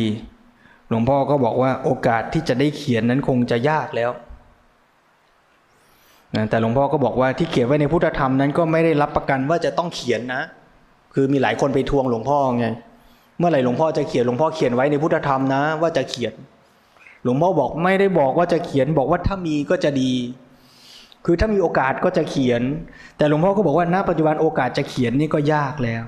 หลวงพ่อก็บอกว่าโอกาสที่จะได้เขียนนั้นคงจะยากแล้วนะแต่หลวงพ่อก็บอกว่าที่เขียนไว้ในพุทธธรรมนั้นก็ไม่ได้รับประกันว่าจะต้องเขียนนะ คือมีหลายคนไปทวงหลวงพ่อไง เมื่อไหร่หลวงพ่อจะเขียนหลวงพ่อเขียนไว้ในพุทธธรรมนะ ว่าจะเขียน หลวงพ่อบอกไม่ได้บอกว่าจะเขียนบอกว่าถ้ามีก็จะดี คือถ้ามีโอกาสก็จะเขียน แต่หลวงพ่อก็บอกว่าณปัจจุบันโอกาสจะเขียนนี่ก็ยากแล้ว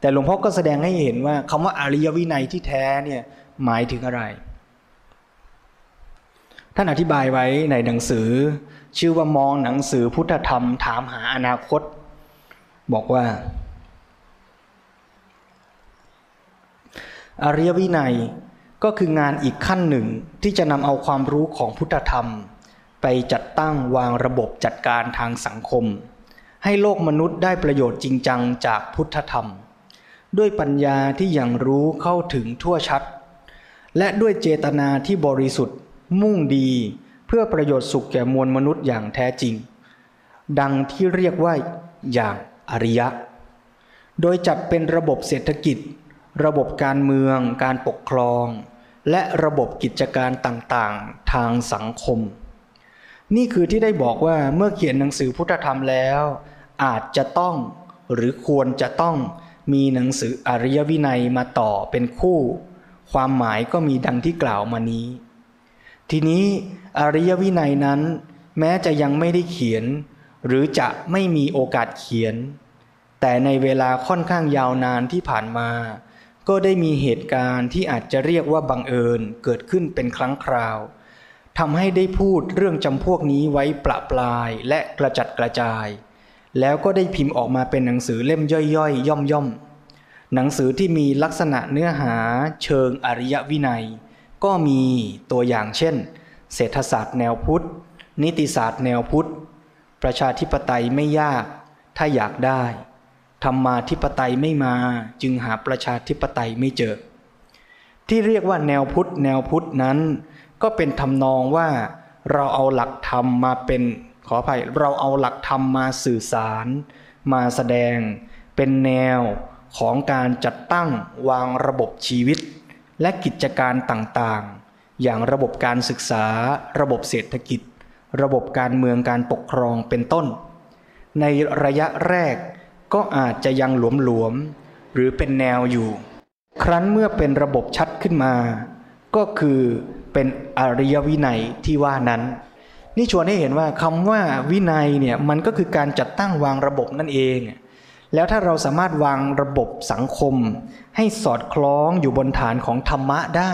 แต่หลวงพ่อก็แสดงให้เห็นว่าคำว่าอริยวินัยที่แท้เนี่ยหมายถึงอะไร ท่านอธิบายไว้ในหนังสือ ชื่อว่ามองหนังสือพุทธธรรม ถามหาอนาคต บอกว่า อริยวินัยก็คืองานอีกขั้นหนึ่งที่จะนำเอาความรู้ของพุทธธรรม ไปจัดตั้งวางระบบจัดการทางสังคม ให้โลกมนุษย์ได้ประโยชน์จริงจังจากพุทธธรรม ด้วยปัญญาที่ยังรู้เข้าถึงทั่วชัด และด้วยเจตนาที่บริสุทธิ์ มุ่งดี เพื่อประโยชน์สุขแก่มวลมนุษย์อย่างแท้จริง ดังที่เรียกว่าอย่างอริยะ โดยจัดเป็นระบบเศรษฐกิจ ระบบการเมือง การปกครอง และระบบกิจการต่างๆ ทางสังคม นี่คือที่ได้บอกว่าเมื่อเขียนหนังสือพุทธธรรมแล้ว อาจจะต้องหรือควรจะต้องมีหนังสืออริยวินัยมาต่อเป็นคู่ ความหมายก็มีดังที่กล่าวมานี้ ทีนี้อริยวินัยนั้น แม้จะยังไม่ได้เขียน หรือจะไม่มีโอกาสเขียน แต่ในเวลาค่อนข้างยาวนานที่ผ่านมา ก็ได้มีเหตุการณ์ที่อาจจะเรียกว่าบังเอิญเกิดขึ้นเป็นครั้งคราว ทำให้ได้พูดเรื่องจำพวกนี้ไว้ประปลายและกระจัดกระจาย แล้วก็ได้พิมพ์ออกมาเป็นหนังสือเล่มย่อยๆ ย่อมๆหนังสือที่มีลักษณะเนื้อหาเชิงอริยวินัย ก็มีตัวอย่างเช่น เศรษฐศาสตร์แนวพุทธ นิติศาสตร์แนวพุทธ ประชาธิปไตยไม่ยาก ถ้าอยากได้ธรรมาธิปไตยไม่มาจึงหาประชาธิปไตยไม่เจอ ที่เรียกว่าแนวพุทธแนวพุทธนั้น ก็เป็นทำนองว่าเราเอาหลักธรรมมาเป็นขออภัยเราเอาหลักธรรมมาสื่อสาร มาแสดง เป็นแนวของการจัดตั้งวางระบบชีวิต และกิจการต่างๆ อย่างระบบการศึกษา ระบบเศรษฐกิจ ระบบการเมืองการปกครองเป็นต้น ในระยะแรกก็อาจจะยังหลวมๆหรือเป็นแนวอยู่ ครั้นเมื่อเป็นระบบชัดขึ้นมา ก็คือ เป็นอริยวินัยที่ว่านั้น นี่ชวนให้เห็นว่าคำว่าวินัยเนี่ยมันก็คือการจัดตั้งวางระบบนั่นเอง แล้วถ้าเราสามารถวางระบบสังคม ให้สอดคล้องอยู่บนฐานของธรรมะได้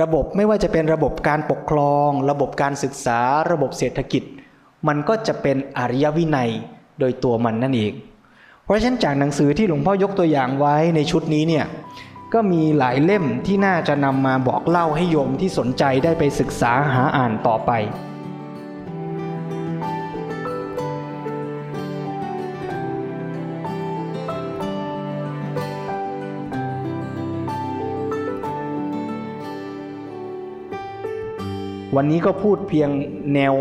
ระบบไม่ว่าจะเป็นระบบการปกครอง ระบบการศึกษา ระบบเศรษฐกิจ มันก็จะเป็นอริยวินัยโดยตัวมันนั่นเอง เพราะฉะนั้นจากหนังสือที่หลวงพ่อยกตัวอย่างไว้ในชุดนี้เนี่ย ก็มีหลายเล่มที่น่าจะนำมาบอกเล่าให้โยมที่สนใจได้ไปศึกษาหาอ่านต่อไป วันนี้ก็พูดเพียงแนว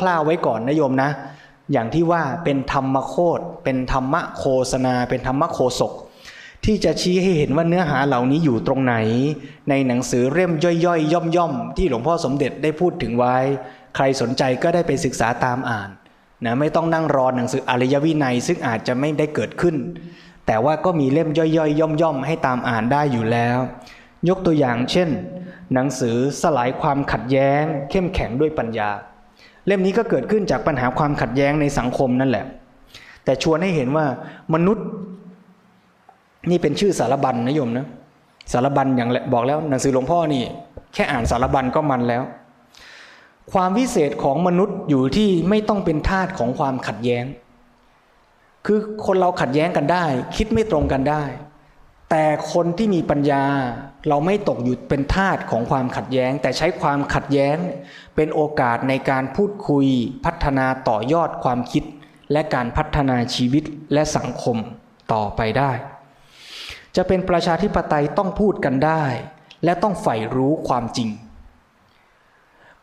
คร่าวๆไว้ก่อนนะโยมนะ อย่างที่ว่าเป็นธรรมโคดเป็นธรรมโฆษณาเป็นธรรมโคศก ที่จะชี้ให้เห็นว่าเนื้อหาเหล่านี้อยู่ตรงไหน ในหนังสือเล่มย่อยๆย่อมๆที่หลวงพ่อสมเด็จได้พูดถึงไว้ ใครสนใจก็ได้ไปศึกษาตามอ่านนะไม่ต้องนั่งรอหนังสืออริยวินัยซึ่งอาจจะไม่ได้เกิดขึ้น แต่ว่าก็มีเล่มย่อยๆย่อมๆให้ตามอ่านได้อยู่แล้ว ยกตัวอย่างเช่น หนังสือสลายความขัดแย้ง เข้มแข็งด้วยปัญญา เล่มนี้ก็เกิดขึ้นจากปัญหาความขัดแย้งในสังคมนั่นแหละ แต่ชวนให้เห็นว่ามนุษย์ นี่เป็นชื่อสารบัญนะโยมนะสารบัญอย่างบอกแล้ว หนังสือหลวงพ่อนี่ แค่อ่านสารบัญก็มันแล้ว ความวิเศษของมนุษย์อยู่ที่ไม่ต้องเป็นทาสของความขัดแย้ง คือคนเราขัดแย้งกันได้ คิดไม่ตรงกันได้ แต่คนที่มีปัญญา เราไม่ตกอยู่เป็นทาสของความขัดแย้ง แต่ใช้ความขัดแย้ง เป็นโอกาสในการพูดคุย พัฒนาต่อยอดความคิด และการพัฒนาชีวิตและสังคมต่อไปได้ จะเป็นประชาธิปไตยต้องพูดกันได้ และต้องใฝ่รู้ความจริง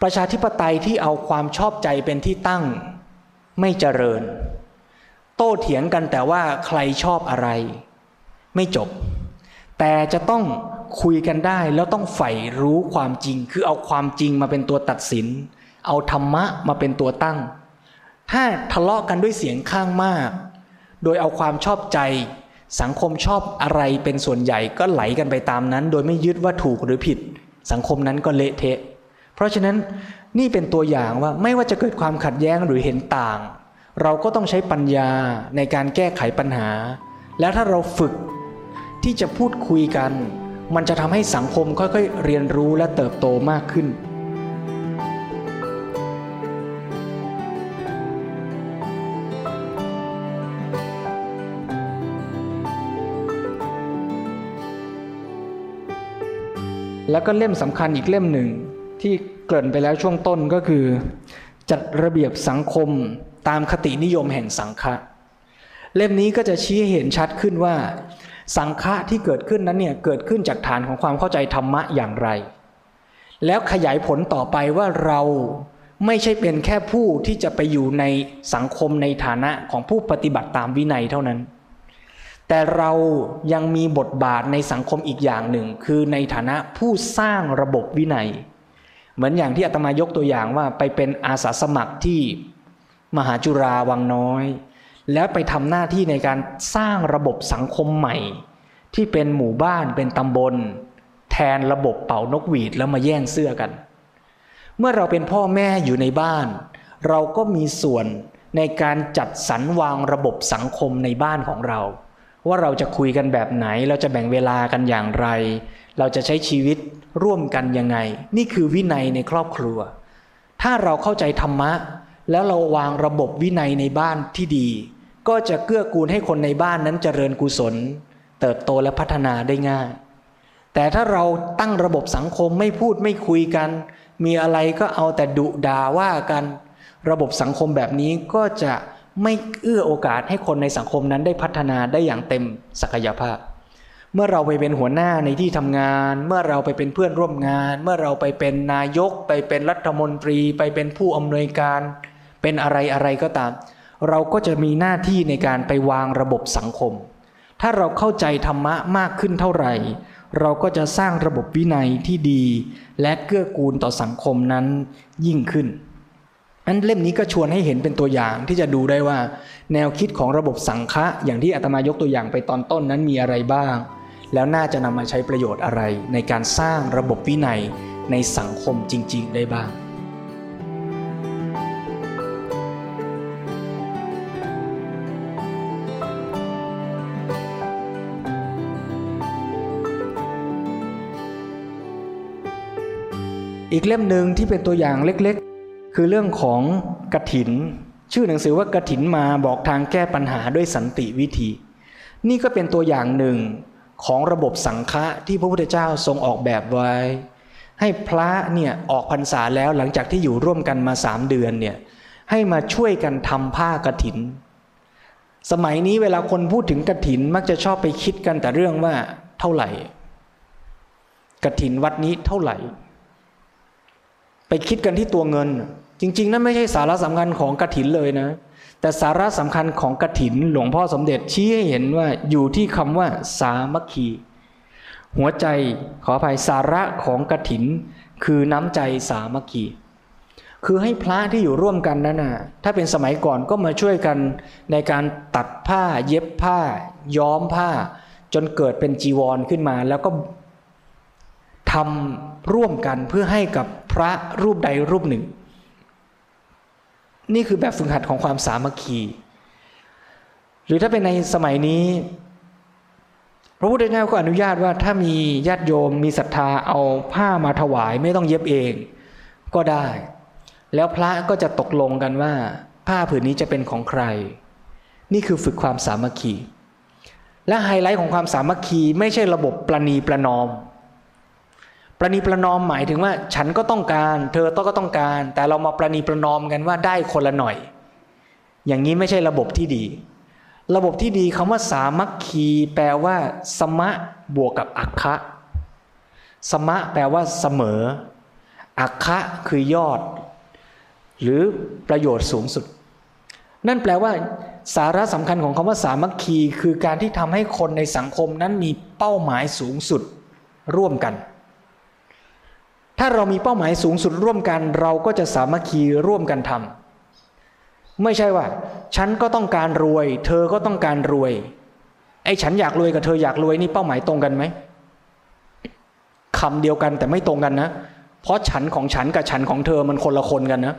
ประชาธิปไตยที่เอาความชอบใจเป็นที่ตั้ง ไม่เจริญ โต้เถียงกันแต่ว่าใครชอบอะไร ไม่จบ แต่จะต้องคุยกันได้แล้วต้องใฝ่รู้ความจริง คือเอาความจริงมาเป็นตัวตัดสิน เอาธรรมะมาเป็นตัวตั้ง ถ้าทะเลาะกันด้วยเสียงข้างมาก โดยเอาความชอบใจ สังคมชอบอะไรเป็นส่วนใหญ่ก็ไหลกันไปตามนั้น โดยไม่ยึดว่าถูกหรือผิด สังคมนั้นก็เละเทะ เพราะฉะนั้นนี่เป็นตัวอย่างว่าไม่ว่าจะเกิดความขัดแย้งหรือเห็นต่าง เราก็ต้องใช้ปัญญาในการแก้ไขปัญหา แล้วถ้าเราฝึกที่จะพูดคุยกัน มันจะทำให้สังคมค่อยๆ เรียนรู้และเติบโตมากขึ้น แล้วก็เล่มสำคัญอีกเล่มหนึ่ง ที่เกริ่นไปแล้วช่วงต้นก็คือ จัดระเบียบสังคมตามคตินิยมแห่งสังฆะเล่มนี้ก็จะชี้เห็นชัดขึ้นว่า สังฆะที่เกิดขึ้นนั้นเนี่ยเกิดขึ้นจากฐานของความเข้าใจธรรมะอย่างไร แล้วขยายผลต่อไปว่าเราไม่ใช่เป็นแค่ผู้ที่จะไปอยู่ในสังคมในฐานะของผู้ปฏิบัติตามวินัยเท่านั้น แต่เรายังมีบทบาทในสังคมอีกอย่างหนึ่ง คือในฐานะผู้สร้างระบบวินัย เหมือนอย่างที่อาตมายกตัวอย่างว่าไปเป็นอาสาสมัครที่มหาจุราวังน้อย แล้วไปทำหน้าที่ในการสร้างระบบสังคมใหม่ ที่เป็นหมู่บ้านเป็นตำบล แทนระบบเป่านกหวีดแล้วมาแย่งเสื้อกัน เมื่อเราเป็นพ่อแม่อยู่ในบ้าน เราก็มีส่วนในการจัดสรรวางระบบสังคมในบ้านของเรา ว่าเราจะคุยกันแบบไหน เราจะแบ่งเวลากันอย่างไร เราจะใช้ชีวิตร่วมกันยังไง นี่คือวินัยในครอบครัว ถ้าเราเข้าใจธรรมะ แล้วเราวางระบบวินัยในบ้านที่ดี ก็จะเกื้อกูลให้คนในบ้านนั้นเจริญกุศล เติบโตและพัฒนาได้ง่าย แต่ถ้าเราตั้งระบบสังคมไม่พูดไม่คุยกัน มีอะไรก็เอาแต่ดุด่าว่ากัน ระบบสังคมแบบนี้ก็จะ ไม่เอื้อโอกาสให้คนในสังคมนั้นได้พัฒนาได้อย่างเต็มศักยภาพ เมื่อเราไปเป็นหัวหน้าในที่ทำงาน เมื่อเราไปเป็นเพื่อนร่วมงาน เมื่อเราไปเป็นนายก ไปเป็นรัฐมนตรี ไปเป็นผู้อำนวยการ เป็นอะไรอะไรก็ตาม เราก็จะมีหน้าที่ในการไปวางระบบสังคม ถ้าเราเข้าใจธรรมะมากขึ้นเท่าไหร่ เราก็จะสร้างระบบวินัยที่ดี และเกื้อกูลต่อสังคมนั้นยิ่งขึ้น อันเล่มนี้ก็ชวนให้เห็นเป็นตัวอย่างที่จะดูได้ว่า แนวคิดของระบบสังฆะอย่างที่อาตมายกตัวอย่างไปตอนต้นนั้นมีอะไรบ้าง แล้วน่าจะนำมาใช้ประโยชน์อะไร ในการสร้างระบบวินัยในสังคมจริง ๆ ได้บ้างอีกเล่มหนึ่งที่เป็นตัวอย่างเล็กๆ คือเรื่องของกระถิน ชื่อหนังสือว่ากระถินมาบอกทางแก้ปัญหาด้วยสันติวิธี นี่ก็เป็นตัวอย่างหนึ่งของระบบสังฆะที่พระพุทธเจ้าทรงออกแบบไว้ ให้พระเนี่ยออกพรรษาแล้วหลังจากที่อยู่ร่วมกันมาสามเดือนเนี่ยให้มาช่วยกันทำผ้ากระถิน สมัยนี้เวลาคนพูดถึงกระถินมักจะชอบไปคิดกันแต่เรื่องว่าเท่าไหร่กระถินวัดนี้เท่าไหร่ ไปคิดกันที่ตัวเงิน จริง ๆ นั่นไม่ใช่สาระสำคัญของกระถินเลยนะ แต่สาระสำคัญของกระถินหลวงพ่อสมเด็จชี้ให้เห็นว่าอยู่ที่คำว่า สามัคคี หัวใจขออภัยสาระของกระถิน คือน้ำใจสามัคคี คือให้พระที่อยู่ร่วมกันนั้นนะถ้าเป็นสมัยก่อนก็มาช่วยกันในการตัดผ้าเย็บผ้า ย้อมผ้า จนเกิดเป็นจีวรขึ้นมาแล้วก็ทำร่วมกันเพื่อให้กับพระรูปใดรูปหนึ่ง นี่คือแบบฝึกหัดของความสามัคคี หรือถ้าเป็นในสมัยนี้ พระพุทธเจ้าก็อนุญาตว่าถ้ามีญาติโยมมีศรัทธาเอาผ้ามาถวายไม่ต้องเย็บเอง ก็ได้ แล้วพระก็จะตกลงกันว่า ผ้าผืนนี้จะเป็นของใคร นี่คือฝึกความสามัคคี และไฮไลท์ของความสามัคคีไม่ใช่ระบบประนีประนอม ประนีประนอมหมายถึงว่าฉันก็ต้องการ เธอต้องก็ต้องการ แต่เรามาประนีประนอมกันว่าได้คนละหน่อย อย่างนี้ไม่ใช่ระบบที่ดี ระบบที่ดีคำว่าสามัคคีแปลว่า สมะบวกกับอัคคะ สมะแปลว่าเสมอ อัคคะคือยอด หรือประโยชน์สูงสุด นั่นแปลว่า สาระสำคัญของคำว่าสามัคคี คือการที่ทำให้คนในสังคมนั้นมีเป้าหมายสูงสุดร่วมกัน ถ้าเรามีเป้าหมายสูงสุดร่วมกัน เราก็จะสามัคคีร่วมกันทำไม่ใช่ว่า ฉันก็ต้องการรวย เธอก็ต้องการรวย ไอ้ฉันอยากรวยกับเธออยากรวยนี่เป้าหมายตรงกันไหมคำเดียวกันแต่ไม่ตรงกันนะ เพราะฉันของฉันกับฉันของเธอมันคนละคนกันนะ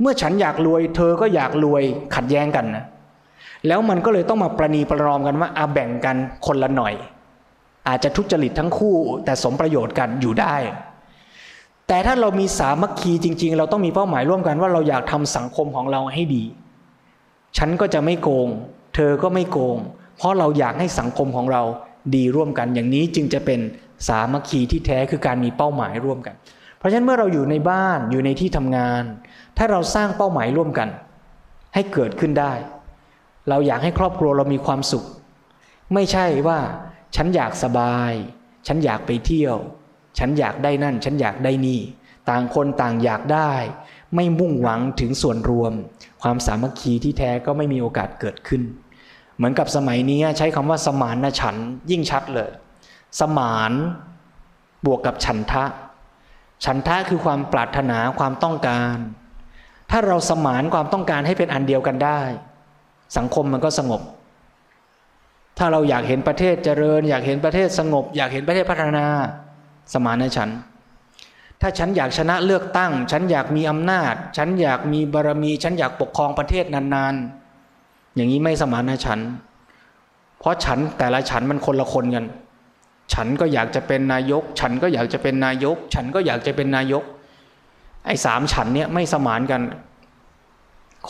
เมื่อฉันอยากรวย เธอก็อยากรวยขัดแย้งกันนะแล้วมันก็เลยต้องมาประนีประนอมกันว่าอาแบ่งกันคนละหน่อย อาจจะทุจริตทั้งคู่แต่สมประโยชน์กันอยู่ได้ แต่ถ้าเรามีสามัคคีจริง ๆ เราต้องมีเป้าหมายร่วมกันว่าเราอยากทำสังคมของเราให้ดี ฉันก็จะไม่โกง เธอก็ไม่โกง เพราะเราอยากให้สังคมของเราดีร่วมกันอย่างนี้จึงจะเป็นสามัคคีที่แท้คือการมีเป้าหมายร่วมกัน เพราะฉะนั้นเมื่อเราอยู่ในบ้านอยู่ในที่ทำงาน ถ้าเราสร้างเป้าหมายร่วมกัน ให้เกิดขึ้นได้ เราอยากให้ครอบครัวเรามีความสุข ไม่ใช่ว่า ฉันอยากสบาย ฉันอยากไปเที่ยว ฉันอยากได้นั่น ฉันอยากได้นี่ ต่างคนต่างอยากได้ ไม่มุ่งหวังถึงส่วนรวม ความสามัคคีที่แท้ก็ไม่มีโอกาสเกิดขึ้น เหมือนกับสมัยนี้ใช้คำว่าสมานนะฉันยิ่งชัดเลย สมานบวกกับฉันทะ ฉันทะคือความปรารถนาความต้องการ ถ้าเราสมานความต้องการให้เป็นอันเดียวกันได้ สังคมมันก็สงบถ้าเราอยากเห็นประเทศเจริญ อยากเห็นประเทศสงบ อยากเห็นประเทศพัฒนา สมานฉันถ้าฉันอยากชนะเลือกตั้ง ฉันอยากมีอำนาจ ฉันอยากมีบารมี ฉันอยากปกครองประเทศนานๆ อย่างนี้ไม่สมานฉันเพราะฉันแต่ละฉันมันคนละคนกัน ฉันก็อยากจะเป็นนายก ฉันก็อยากจะเป็นนายก ฉันก็อยากจะเป็นนายก ไอ้สามฉันเนี่ยไม่สมานกัน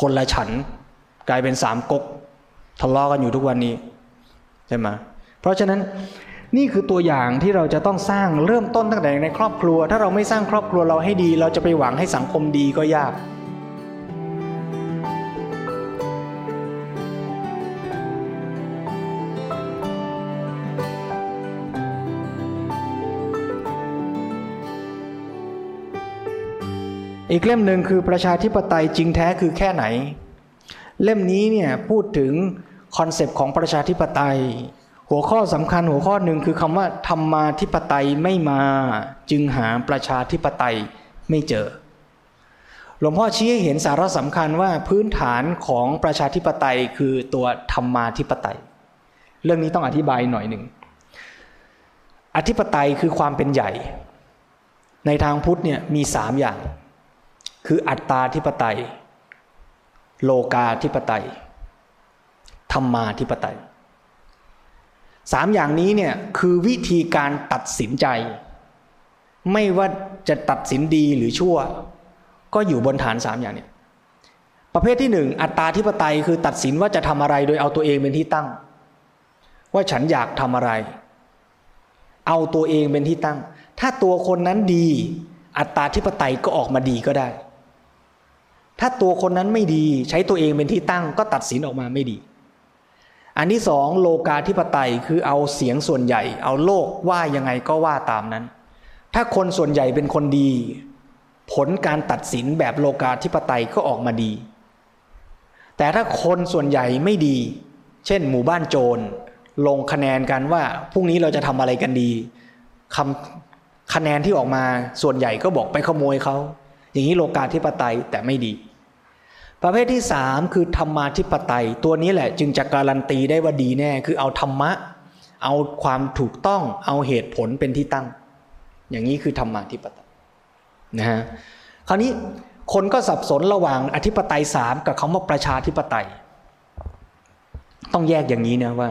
คนละฉันกลายเป็นสามก๊กทะเลาะกันอยู่ทุกวันนี้ใช่ไหมเพราะฉะนั้น นี่คือตัวอย่างที่เราจะต้องสร้างเริ่มต้นตั้งแต่ในครอบครัว ถ้าเราไม่สร้างครอบครัวเราให้ดี เราจะไปหวังให้สังคมดีก็ยาก อีกเล่มหนึ่งคือประชาธิปไตยจริงแท้คือแค่ไหน เล่มนี้เนี่ยพูดถึง concept ของประชาธิปไตย หัวข้อสำคัญหัวข้อหนึ่งคือคำว่าธรรมาธิปไตยไม่มาจึงหาประชาธิปไตยไม่เจอ หลวงพ่อชี้ให้เห็นสาระสำคัญว่าพื้นฐานของประชาธิปไตยคือตัวธรรมาธิปไตย เรื่องนี้ต้องอธิบายหน่อยหนึ่ง อธิปไตยคือความเป็นใหญ่ ในทางพุทธเนี่ยมีสามอย่าง คืออัตตาธิปไตย โลกาธิปไตย ธรรมาธิปไตย สามอย่างนี้เนี่ยคือวิธีการตัดสินใจ ไม่ว่าจะตัดสินดีหรือชั่ว ก็อยู่บนฐานสามอย่างเนี่ยประเภทที่หนึ่งอัตตาธิปไตยคือตัดสินว่าจะทำอะไรโดยเอาตัวเองเป็นที่ตั้ง ว่าฉันอยากทำอะไร เอาตัวเองเป็นที่ตั้ง ถ้าตัวคนนั้นดี อัตตาธิปไตยก็ออกมาดีก็ได้ ถ้าตัวคนนั้นไม่ดี ใช้ตัวเองเป็นที่ตั้ง ก็ตัดสินออกมาไม่ดี อันที่สองโลกาธิปไตยคือเอาเสียงส่วนใหญ่ เอาโลกว่ายังไงก็ว่าตามนั้น ถ้าคนส่วนใหญ่เป็นคนดี ผลการตัดสินแบบโลกาธิปไตยก็ออกมาดี แต่ถ้าคนส่วนใหญ่ไม่ดี เช่น หมู่บ้านโจรลงคะแนนกันว่าพรุ่งนี้เราจะทำอะไรกันดีคำคะแนนที่ออกมาส่วนใหญ่ก็บอกไปขโมยเขาอย่างนี้โลกาธิปไตยแต่ไม่ดี ประเภทที่สามคือธรรมาธิปไตย ตัวนี้แหละจึงจะการันตีได้ว่าดีแน่ คือเอาธรรมะ เอาความถูกต้องเอาเหตุผลเป็นที่ตั้ง อย่างนี้คือธรรมาธิปไตยนะฮะคราวนี้คนก็สับสนระหว่างอธิปไตยสามกับคำว่าประชาธิปไตย ต้องแยกอย่างนี้นะว่า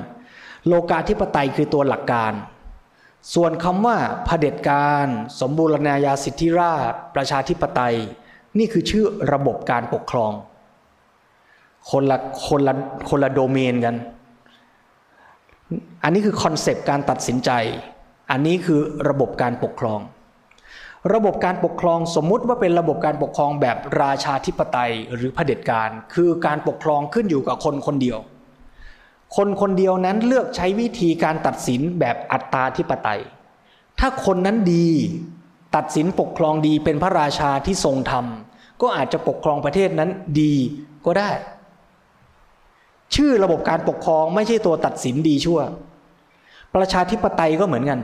โลกาธิปไตยคือตัวหลักการ ส่วนคำว่าเผด็จการ สมบูรณาญาสิทธิราช ประชาธิปไตย นี่คือชื่อระบบการปกครอง คนละคนละคนละโดเมนกัน อันนี้คือคอนเซปต์การตัดสินใจ อันนี้คือระบบการปกครอง ระบบการปกครองสมมุติว่าเป็นระบบการปกครองแบบราชาธิปไตยหรือเผด็จการ คือการปกครองขึ้นอยู่กับคนคนเดียว คนคนเดียวนั้นเลือกใช้วิธีการตัดสินแบบอัตตาธิปไตย ถ้าคนนั้นดีตัดสินปกครองดีเป็นพระราชาที่ทรงธรรม ก็อาจจะปกครองประเทศนั้นดีก็ได้ ชื่อระบบการปกครองไม่ใช่ตัวตัดสินดีชั่ว ประชาธิปไตยก็เหมือนกัน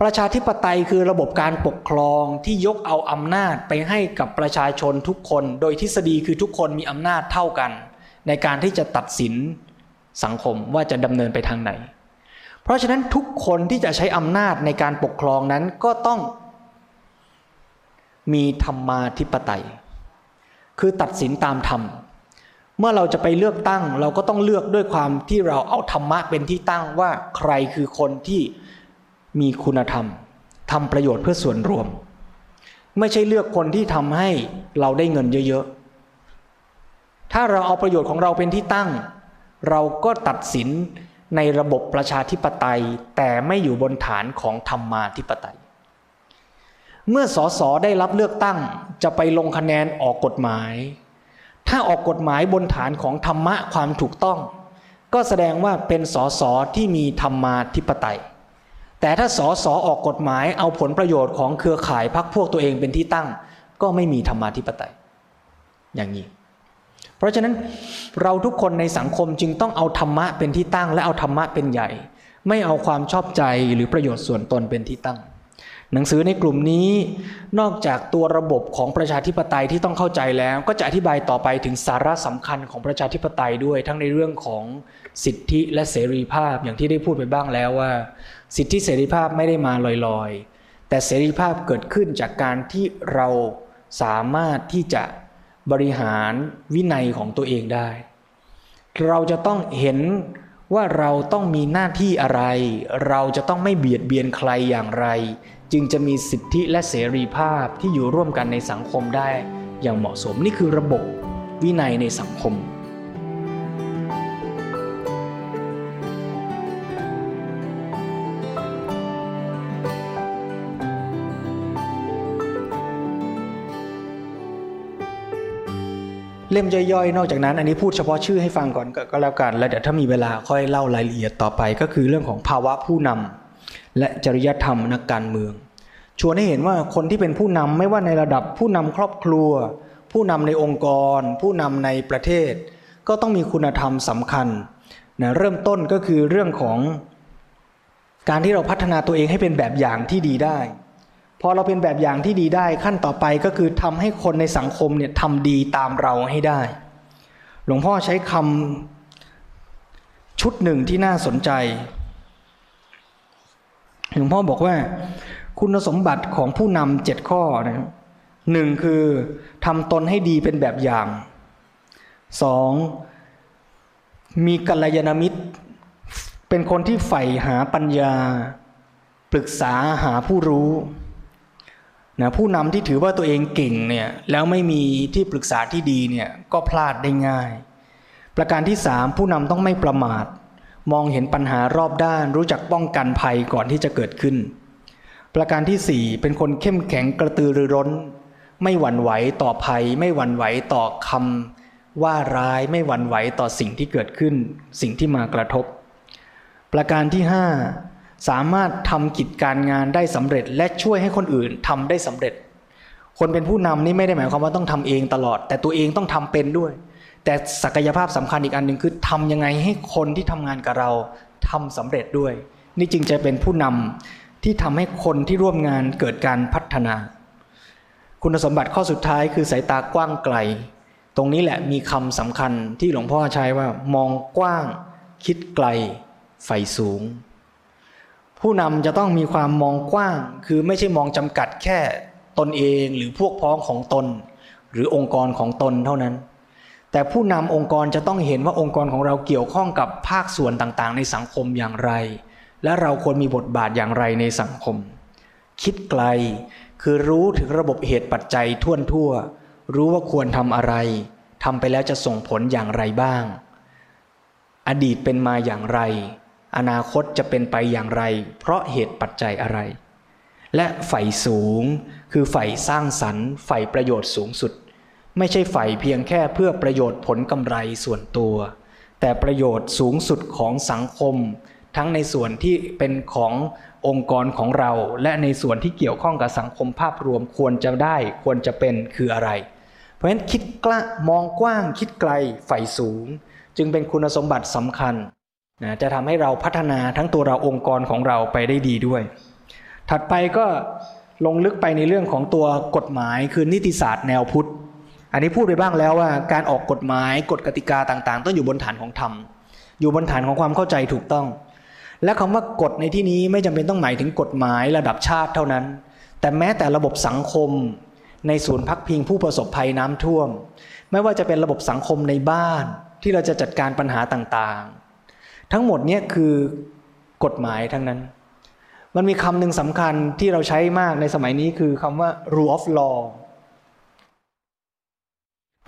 ประชาธิปไตยคือระบบการปกครองที่ยกเอาอำนาจไปให้กับประชาชนทุกคน โดยทฤษฎีคือทุกคนมีอำนาจเท่ากัน ในการที่จะตัดสินสังคมว่าจะดำเนินไปทางไหน เพราะฉะนั้นทุกคนที่จะใช้อำนาจในการปกครองนั้นก็ต้อง มีธรรมาธิปไตย คือตัดสินตามธรรม เมื่อเราจะไปเลือกตั้ง เราก็ต้องเลือกด้วยความที่เราเอาธรรมะเป็นที่ตั้งว่าใครคือคนที่มีคุณธรรมทำประโยชน์เพื่อส่วนรวม ไม่ใช่เลือกคนที่ทำให้เราได้เงินเยอะๆ ถ้าเราเอาประโยชน์ของเราเป็นที่ตั้ง เราก็ตัดสินในระบบประชาธิปไตย แต่ไม่อยู่บนฐานของธรรมาธิปไตย เมื่อสสได้รับเลือกตั้งจะไปลงคะแนนออกกฎหมาย ถ้าออกกฎหมายบนฐานของธรรมะความถูกต้อง ก็แสดงว่าเป็นสสที่มีธรรมาธิปไตย แต่ถ้าสสออกกฎหมายเอาผลประโยชน์ของเครือข่ายพรรคพวกตัวเองเป็นที่ตั้ง ก็ไม่มีธรรมาธิปไตย อย่างนี้ เพราะฉะนั้นเราทุกคนในสังคมจึงต้องเอาธรรมะเป็นที่ตั้ง และเอาธรรมะเป็นใหญ่ ไม่เอาความชอบใจหรือประโยชน์ส่วนตนเป็นที่ตั้ง หนังสือในกลุ่มนี้นอกจากตัวระบบของประชาธิปไตยที่ต้องเข้าใจแล้ว ก็จะอธิบายต่อไปถึงสาระสำคัญของประชาธิปไตยด้วย ทั้งในเรื่องของสิทธิและเสรีภาพอย่างที่ได้พูดไปบ้างแล้วว่า สิทธิเสรีภาพไม่ได้มาลอยๆ แต่เสรีภาพเกิดขึ้นจากการที่เราสามารถที่จะบริหารวินัยของตัวเองได้ เราจะต้องเห็นว่าเราต้องมีหน้าที่อะไร เราจะต้องไม่เบียดเบียนใครอย่างไร จึงจะมีสิทธิและเสรีภาพที่อยู่ร่วมกันในสังคมได้ อย่างเหมาะสมนี่คือระบบวินัยในสังคม เล่มย่อยๆ นอกจากนั้น อันนี้พูดเฉพาะชื่อให้ฟังก่อนก็แล้วกัน แล้วเดี๋ยวถ้ามีเวลาค่อยเล่ารายละเอียดต่อไป ก็คือเรื่องของภาวะผู้นำ และจริยธรรมนักการเมือง ชวนให้เห็นว่าคนที่เป็นผู้นำไม่ว่าในระดับผู้นำครอบครัว ผู้นำในองค์กร ผู้นำในประเทศ ก็ต้องมีคุณธรรมสำคัญนะเริ่มต้นก็คือเรื่องของการที่เราพัฒนาตัวเองให้เป็นแบบอย่างที่ดีได้ พอเราเป็นแบบอย่างที่ดีได้ขั้นต่อไปก็คือทำให้คนในสังคมเนี่ยทำดีตามเราให้ได้ หลวงพ่อใช้คำชุดหนึ่งที่น่าสนใจ หลวงพ่อบอกว่า คุณสมบัติของผู้นำเจ็ดข้อนะหนึ่งคือทำตนให้ดีเป็นแบบอย่างสองมีกัลยาณมิตร เป็นคนที่ใฝ่หาปัญญา ปรึกษาหาผู้รู้นะผู้นำที่ถือว่าตัวเองเก่งเนี่ยแล้วไม่มีที่ปรึกษาที่ดีเนี่ยก็พลาดได้ง่าย ประการที่สามผู้นำต้องไม่ประมาท มองเห็นปัญหารอบด้าน รู้จักป้องกันภัยก่อนที่จะเกิดขึ้น ประการที่สี่เป็นคนเข้มแข็งกระตือรือร้น ไม่หวั่นไหวต่อภัย ไม่หวั่นไหวต่อคำว่าร้ายไม่หวั่นไหวต่อสิ่งที่เกิดขึ้น สิ่งที่มากระทบ ประการที่ห้าสามารถทำกิจการงานได้สำเร็จและช่วยให้คนอื่นทำได้สำเร็จ คนเป็นผู้นำนี่ไม่ได้หมายความว่าต้องทำเองตลอด แต่ตัวเองต้องทำเป็นด้วย แต่ศักยภาพสำคัญอีกอันหนึ่งคือทำยังไงให้คนที่ทำงานกับเราทำสำเร็จด้วย นี่จึงจะเป็นผู้นำที่ทำให้คนที่ร่วมงานเกิดการพัฒนา คุณสมบัติข้อสุดท้ายคือสายตากว้างไกล ตรงนี้แหละมีคำสำคัญที่หลวงพ่อใช้ว่ามองกว้าง คิดไกลใฝ่สูง ผู้นำจะต้องมีความมองกว้าง คือไม่ใช่มองจำกัดแค่ตนเองหรือพวกพ้องของตน หรือองค์กรของตนเท่านั้น แต่ผู้นำองค์กรจะต้องเห็นว่าองค์กรของเราเกี่ยวข้องกับภาคส่วนต่างๆ ในสังคมอย่างไร และเราควรมีบทบาทอย่างไรในสังคม คิดไกลคือรู้ถึงระบบเหตุปัจจัยท่วนทั่ว รู้ว่าควรทำอะไรทำไปแล้วจะส่งผลอย่างไรบ้าง อดีตเป็นมาอย่างไร อนาคตจะเป็นไปอย่างไร เพราะเหตุปัจจัยอะไร และใฝ่สูงคือใฝ่สร้างสรรค์ใฝ่ประโยชน์สูงสุด ไม่ใช่ใฝ่เพียงแค่เพื่อประโยชน์ผลกำไรส่วนตัว แต่ประโยชน์สูงสุดของสังคม ทั้งในส่วนที่เป็นขององค์กรของเรา และในส่วนที่เกี่ยวข้องกับสังคมภาพรวมควรจะได้ควรจะเป็นคืออะไร เพราะฉะนั้นคิดกล้ามองกว้างคิดไกลใฝ่สูง จึงเป็นคุณสมบัติสำคัญนะจะทำให้เราพัฒนาทั้งตัวเราองค์กรของเราไปได้ดีด้วย ถัดไปก็ลงลึกไปในเรื่องของตัวกฎหมายคือนิติศาสตร์แนวพุทธ อันนี้พูดไปบ้างแล้วว่าการออกกฎหมายกฎกติกาต่าง ๆ ต้องอยู่บนฐานของธรรม อยู่บนฐานของความเข้าใจถูกต้อง และคำว่ากฎในที่นี้ไม่จำเป็นต้องหมายถึงกฎหมายระดับชาติเท่านั้น แต่แม้แต่ระบบสังคม ในศูนย์พักพิงผู้ประสบภัยน้ำท่วม ไม่ว่าจะเป็นระบบสังคมในบ้านที่เราจะจัดการปัญหาต่างๆ ทั้งหมดเนี่ยคือกฎหมายทั้งนั้น มันมีคำหนึ่งสำคัญที่เราใช้มากในสมัยนี้คือคำว่า rule of law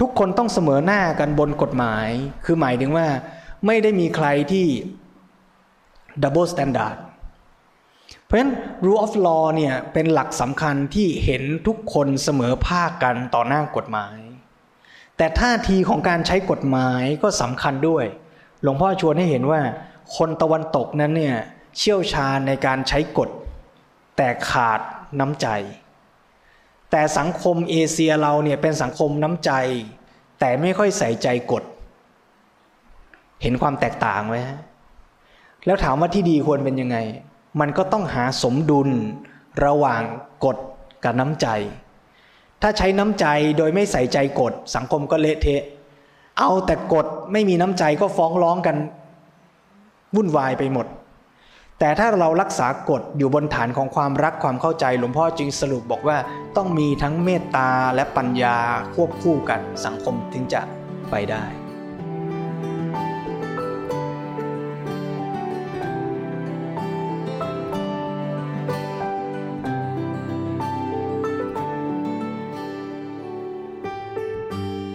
ทุกคนต้องเสมอหน้ากันบนกฎหมาย คือหมายถึงว่าไม่ได้มีใครที่ double standard เพราะฉะนั้น rule of law เนี่ยเป็นหลักสำคัญที่เห็นทุกคนเสมอภาคกันต่อหน้ากฎหมาย แต่ท่าทีของการใช้กฎหมายก็สำคัญด้วย หลวงพ่อชวนให้เห็นว่า คนตะวันตกนั้นเนี่ยเชี่ยวชาญในการใช้กฎ แต่ขาดน้ำใจ แต่สังคมเอเชียเราเนี่ยเป็นสังคมน้ำใจ แต่ไม่ค่อยใส่ใจกฎ เห็นความแตกต่างไหมฮะแล้วถามว่าที่ดีควรเป็นยังไง มันก็ต้องหาสมดุลระหว่างกฎกับน้ำใจ ถ้าใช้น้ำใจโดยไม่ใส่ใจกฎ สังคมก็เละเทะ เอาแต่กฎไม่มีน้ำใจก็ฟ้องร้องกันวุ่นวายไปหมด แต่ถ้าเรารักษากฎอยู่บนฐานของความรักความเข้าใจ หลวงพ่อจึงสรุปบอกว่าต้องมีทั้งเมตตาและปัญญาควบคู่กันสังคมถึงจะไปได้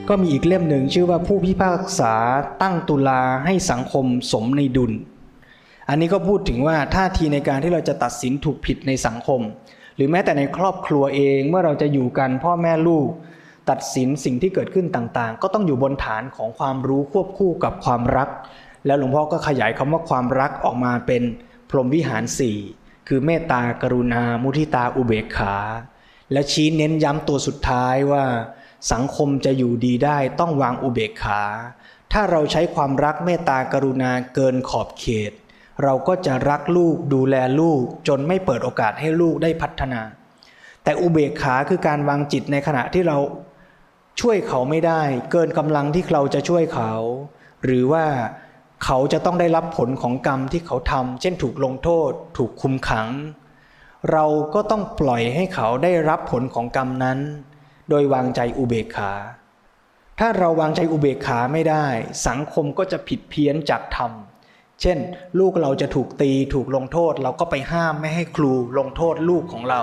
ก็มีอีกเล่มหนึ่งชื่อว่าผู้พิพากษาตั้งตุลาให้สังคมสมในดุล อันนี้ก็พูดถึงว่าท่าทีในการที่เราจะตัดสินถูกผิดในสังคม หรือแม้แต่ในครอบครัวเองเมื่อเราจะอยู่กันพ่อแม่ลูก ตัดสินสิ่งที่เกิดขึ้นต่างๆ ก็ต้องอยู่บนฐานของความรู้ควบคู่กับความรัก แล้วหลวงพ่อก็ขยายคำว่าความรักออกมาเป็นพรหมวิหารสี่คือเมตตากรุณา มุทิตาอุเบกขา และชี้เน้นย้ำตัวสุดท้ายว่า สังคมจะอยู่ดีได้ต้องวางอุเบกขา ถ้าเราใช้ความรักเมตตากรุณาเกินขอบเขต เราก็จะรักลูกดูแลลูก จนไม่เปิดโอกาสให้ลูกได้พัฒนา แต่อุเบกขาคือการวางจิตในขณะที่เราช่วยเขาไม่ได้ เกินกำลังที่เราจะช่วยเขา หรือว่าเขาจะต้องได้รับผลของกรรมที่เขาทำเช่นถูกลงโทษ ถูกคุมขัง เราก็ต้องปล่อยให้เขาได้รับผลของกรรมนั้น โดยวางใจอุเบกขา ถ้าเราวางใจอุเบกขาไม่ได้ สังคมก็จะผิดเพี้ยนจากธรรม เช่น ลูกเราจะถูกตีถูกลงโทษ เราก็ไปห้ามไม่ให้ครูลงโทษลูกของเรา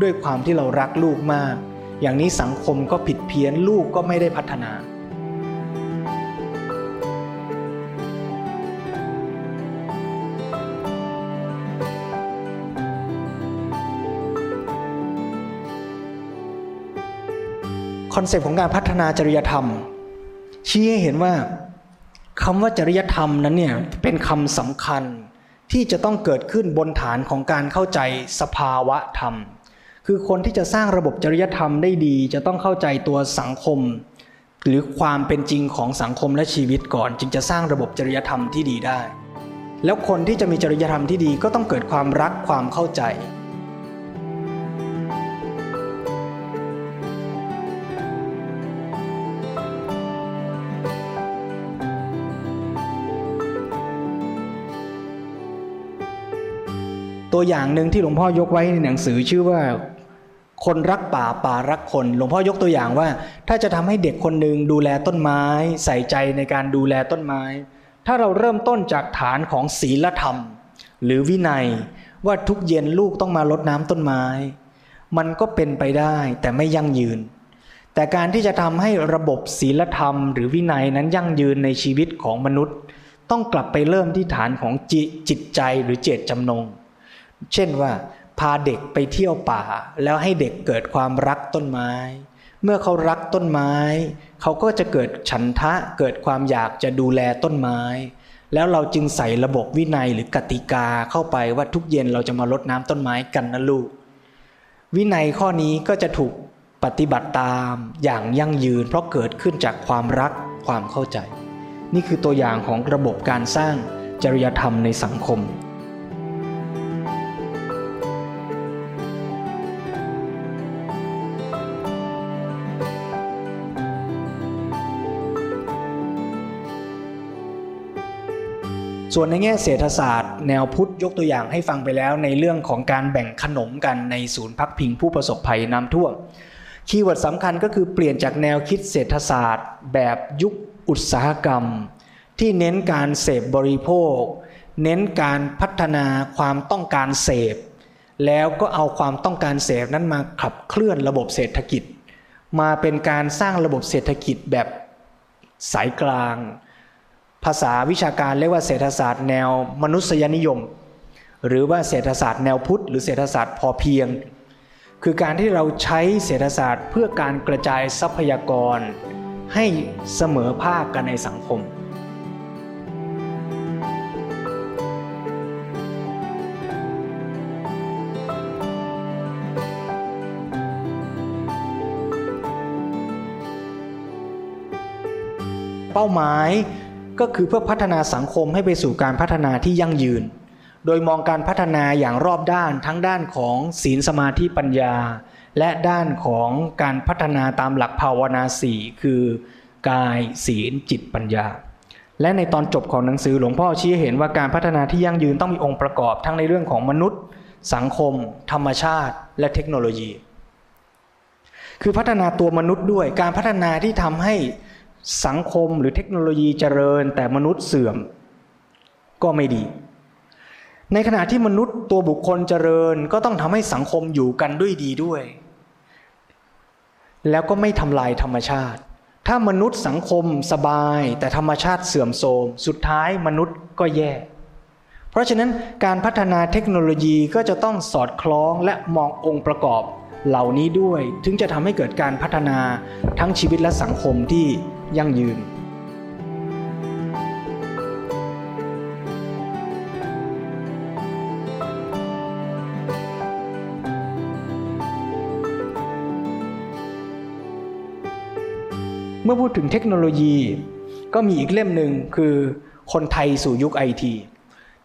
ด้วยความที่เรารักลูกมาก อย่างนี้สังคมก็ผิดเพี้ยนลูกก็ไม่ได้พัฒนาconcept ของการพัฒนาจริยธรรมชี้ให้เห็นว่า คำว่าจริยธรรมนั้นเนี่ยเป็นคำสำคัญที่จะต้องเกิดขึ้นบนฐานของการเข้าใจสภาวะธรรม คือคนที่จะสร้างระบบจริยธรรมได้ดี จะต้องเข้าใจตัวสังคม หรือความเป็นจริงของสังคมและชีวิตก่อน จึงจะสร้างระบบจริยธรรมที่ดีได้ แล้วคนที่จะมีจริยธรรมที่ดีก็ต้องเกิดความรักความเข้าใจ ตัวอย่างหนึ่งที่หลวงพ่อยกไว้ในหนังสือชื่อว่า คนรักป่าป่ารักคน หลวงพ่อยกตัวอย่างว่า ถ้าจะทำให้เด็กคนหนึ่งดูแลต้นไม้ ใส่ใจในการดูแลต้นไม้ ถ้าเราเริ่มต้นจากฐานของศีลธรรม หรือวินัยว่าทุกเย็นลูกต้องมารดน้ำต้นไม้ มันก็เป็นไปได้แต่ไม่ยั่งยืน แต่การที่จะทำให้ระบบศีลธรรม หรือวินัยนั้นยั่งยืนในชีวิตของมนุษย์ ต้องกลับไปเริ่มที่ฐานของจิตใจหรือเจตจำนง เช่นว่า พาเด็กไปเที่ยวป่า แล้วให้เด็กเกิดความรักต้นไม้ เมื่อเขารักต้นไม้ เขาก็จะเกิดฉันทะเกิดความอยากจะดูแลต้นไม้ แล้วเราจึงใส่ระบบวินัยหรือกติกาเข้าไปว่าทุกเย็นเราจะมารดน้ำต้นไม้กันนะลูก วินัยข้อนี้ก็จะถูกปฏิบัติตามอย่างยั่งยืน เพราะเกิดขึ้นจากความรักความเข้าใจ นี่คือตัวอย่างของระบบการสร้างจริยธรรมในสังคม ส่วนในแง่เศรษฐศาสตร์ แนวพุทธยกตัวอย่างให้ฟังไปแล้วในเรื่องของการแบ่งขนมกันในศูนย์พักพิงผู้ประสบภัยน้ำท่วมkeyword สำคัญก็คือเปลี่ยนจากแนวคิดเศรษฐศาสตร์ แบบยุคอุตสาหกรรม ที่เน้นการเสพบริโภค เน้นการพัฒนาความต้องการเสพ แล้วก็เอาความต้องการเสพนั้นมาขับเคลื่อนระบบเศรษฐกิจ มาเป็นการสร้างระบบเศรษฐกิจแบบสายกลาง ภาษาวิชาการเรียกว่าเศรษฐศาสตร์แนวมนุษยนิยม หรือว่าเศรษฐศาสตร์แนวพุทธหรือเศรษฐศาสตร์พอเพียง คือการที่เราใช้เศรษฐศาสตร์ เพื่อการกระจายทรัพยากร ให้เสมอภาคกันในสังคมเป้าหมาย ก็คือเพื่อพัฒนาสังคมให้ไปสู่การพัฒนาที่ยั่งยืน โดยมองการพัฒนาอย่างรอบด้านทั้งด้านของศีลสมาธิปัญญา และด้านของการพัฒนาตามหลักภาวนาสี่คือกายศีลจิตปัญญา และในตอนจบของหนังสือหลวงพ่อชี้เห็นว่าการพัฒนาที่ยั่งยืนต้องมีองค์ประกอบทั้งในเรื่องของมนุษย์ สังคม ธรรมชาติ และเทคโนโลยี คือพัฒนาตัวมนุษย์ด้วยการพัฒนาที่ทำให้ สังคมหรือเทคโนโลยีเจริญแต่มนุษย์เสื่อมก็ไม่ดี ในขณะที่มนุษย์ตัวบุคคลเจริญก็ต้องทำให้สังคมอยู่กันด้วยดีด้วย แล้วก็ไม่ทำลายธรรมชาติ ถ้ามนุษย์สังคมสบาย แต่ธรรมชาติเสื่อมโทรมสุดท้ายมนุษย์ก็แย่ เพราะฉะนั้นการพัฒนาเทคโนโลยีก็จะต้องสอดคล้องและมององค์ประกอบ เหล่านี้ด้วยถึงจะทำให้เกิดการพัฒนาทั้งชีวิตและสังคมที่ยั่งยืนเมื่อพูดถึงเทคโนโลยี ก็มีอีกเล่มหนึ่งคือคนไทยสู่ยุคไอที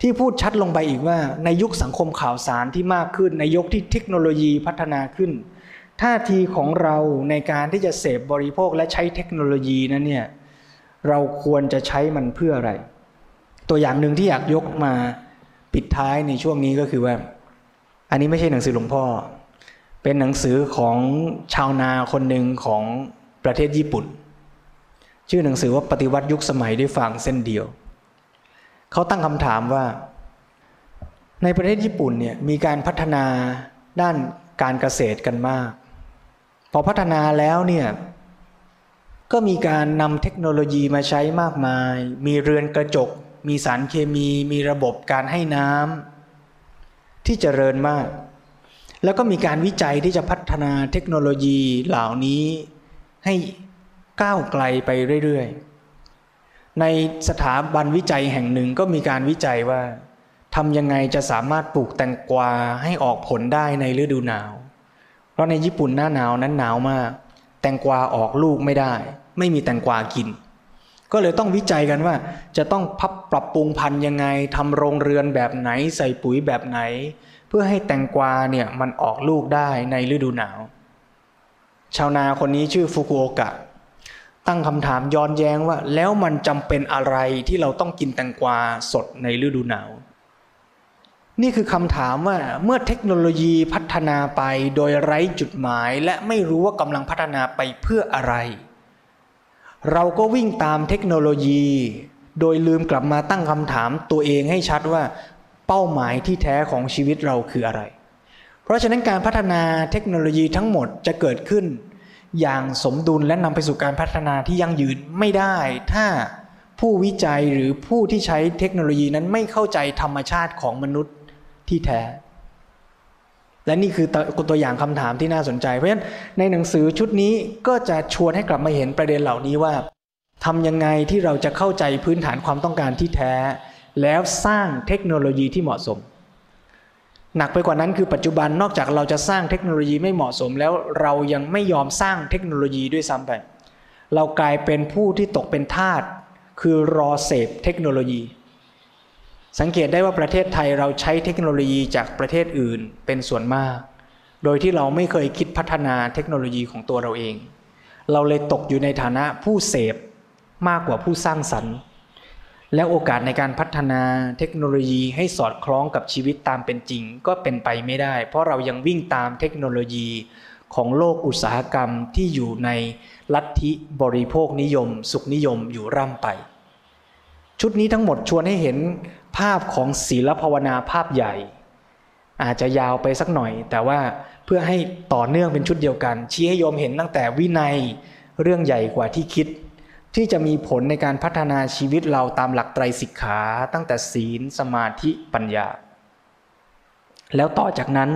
ที่พูดชัดลงไปอีกว่าในยุคสังคมข่าวสารที่มากขึ้น ในยุคที่เทคโนโลยีพัฒนาขึ้น ท่าทีของเราในการที่จะเสพบริโภคและใช้เทคโนโลยีนั้นเนี่ยเราควรจะใช้มันเพื่ออะไร ตัวอย่างหนึ่งที่อยากยกมาปิดท้ายในช่วงนี้ก็คือว่า อันนี้ไม่ใช่หนังสือหลวงพ่อ เป็นหนังสือของชาวนาคนหนึ่งของประเทศญี่ปุ่น ชื่อหนังสือว่าปฏิวัติยุคสมัยด้วยฟางเส้นเดียว เขาตั้งคำถามว่า ในประเทศญี่ปุ่นเนี่ยมีการพัฒนาด้านการเกษตรกันมาก พอพัฒนาแล้วเนี่ยก็มีการนำเทคโนโลยีมาใช้มากมาย มีเรือนกระจก มีสารเคมี มีระบบการให้น้ำที่เจริญมาก แล้วก็มีการวิจัยที่จะพัฒนาเทคโนโลยีเหล่านี้ให้ก้าวไกลไปเรื่อยๆ ในสถาบันวิจัยแห่งหนึ่งก็มีการวิจัยว่าทำยังไงจะสามารถปลูกแตงกวาให้ออกผลได้ในฤดูหนาว เพราะในญี่ปุ่นหน้าหนาวนั้นหนาวมาก แตงกวาออกลูกไม่ได้ ไม่มีแตงกวากิน ก็เลยต้องวิจัยกันว่า จะต้องพับปรับปรุงพันธุ์ยังไงทำโรงเรือนแบบไหนใส่ปุ๋ยแบบไหน เพื่อให้แตงกวาเนี่ยมันออกลูกได้ในฤดูหนาว ชาวนาคนนี้ชื่อฟุกุโอกะ ตั้งคำถามย้อนแย้งว่า แล้วมันจำเป็นอะไรที่เราต้องกินแตงกวาสดในฤดูหนาว นี่คือคำถามว่าเมื่อเทคโนโลยีพัฒนาไปโดยไร้จุดหมาย และไม่รู้ว่ากำลังพัฒนาไปเพื่ออะไร เราก็วิ่งตามเทคโนโลยี โดยลืมกลับมาตั้งคำถามตัวเองให้ชัดว่า เป้าหมายที่แท้ของชีวิตเราคืออะไร เพราะฉะนั้นการพัฒนาเทคโนโลยีทั้งหมดจะเกิดขึ้น อย่างสมดุลและนำไปสู่การพัฒนาที่ยั่งยืนไม่ได้ ถ้าผู้วิจัยหรือผู้ที่ใช้เทคโนโลยีนั้นไม่เข้าใจธรรมชาติของมนุษย์ที่แท้ และนี่คือตัวอย่างคำถามที่น่าสนใจ เพราะฉะนั้นในหนังสือชุดนี้ก็จะชวนให้กลับมาเห็นประเด็นเหล่านี้ว่าทำยังไงที่เราจะเข้าใจพื้นฐานความต้องการที่แท้ แล้วสร้างเทคโนโลยีที่เหมาะสม หนักไปกว่านั้นคือปัจจุบันนอกจากเราจะสร้างเทคโนโลยีไม่เหมาะสมแล้วเรายังไม่ยอมสร้างเทคโนโลยีด้วยซ้ำไปเรากลายเป็นผู้ที่ตกเป็นทาสคือรอเสพเทคโนโลยี สังเกตได้ว่าประเทศไทยเราใช้เทคโนโลยีจากประเทศอื่นเป็นส่วนมาก โดยที่เราไม่เคยคิดพัฒนาเทคโนโลยีของตัวเราเอง เราเลยตกอยู่ในฐานะผู้เสพมากกว่าผู้สร้างสรรค์ และโอกาสในการพัฒนาเทคโนโลยีให้สอดคล้องกับชีวิตตามเป็นจริง ก็เป็นไปไม่ได้ เพราะเรายังวิ่งตามเทคโนโลยีของโลกอุตสาหกรรมที่อยู่ในลัทธิบริโภคนิยม สุขนิยมอยู่ร่ำไป ชุดนี้ทั้งหมดชวนให้เห็นภาพของศีลภาวนาภาพใหญ่ อาจจะยาวไปสักหน่อย แต่ว่าเพื่อให้ต่อเนื่องเป็นชุดเดียวกัน ชี้ให้โยมเห็นตั้งแต่วินัยเรื่องใหญ่กว่าที่คิด ที่จะมีผลในการพัฒนาชีวิตเราตามหลักไตรสิกขาตั้งแต่ศีลสมาธิปัญญา แล้วต่อจากนั้น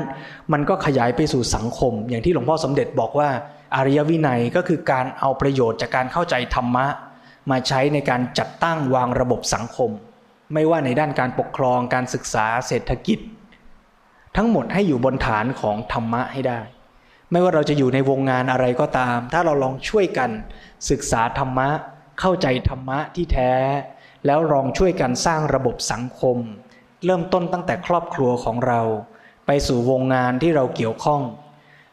มันก็ขยายไปสู่สังคม อย่างที่หลวงพ่อสมเด็จบอกว่าอริยวินัยก็คือการเอาประโยชน์จากการเข้าใจธรรมะ มาใช้ในการจัดตั้งวางระบบสังคม ไม่ว่าในด้านการปกครองการศึกษาเศรษฐกิจ ทั้งหมดให้อยู่บนฐานของธรรมะให้ได้ ไม่ว่าเราจะอยู่ในวงงานอะไรก็ตาม ถ้าเราลองช่วยกันศึกษาธรรมะ เข้าใจธรรมะที่แท้ แล้วลองช่วยกันสร้างระบบสังคม เริ่มต้นตั้งแต่ครอบครัวของเรา ไปสู่วงงานที่เราเกี่ยวข้อง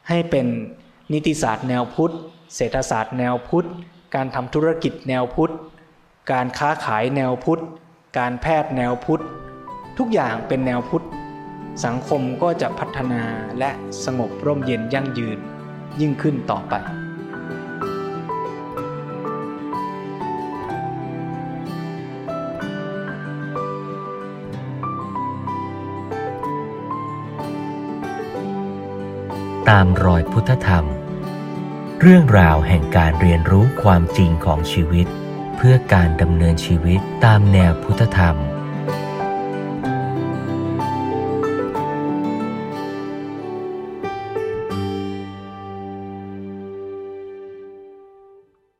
ให้เป็นนิติศาสตร์แนวพุทธ เศรษฐศาสตร์แนวพุทธ การทำธุรกิจแนวพุทธ การค้าขายแนวพุทธ การแพทย์แนวพุทธ ทุกอย่างเป็นแนวพุทธ สังคมก็จะพัฒนาและสงบร่มเย็นยั่งยืนยิ่งขึ้นต่อไป ตามรอยพุทธธรรม เรื่องราวแห่งการเรียนรู้ความจริงของชีวิต เพื่อการดำเนินชีวิตตามแนวพุทธธรรม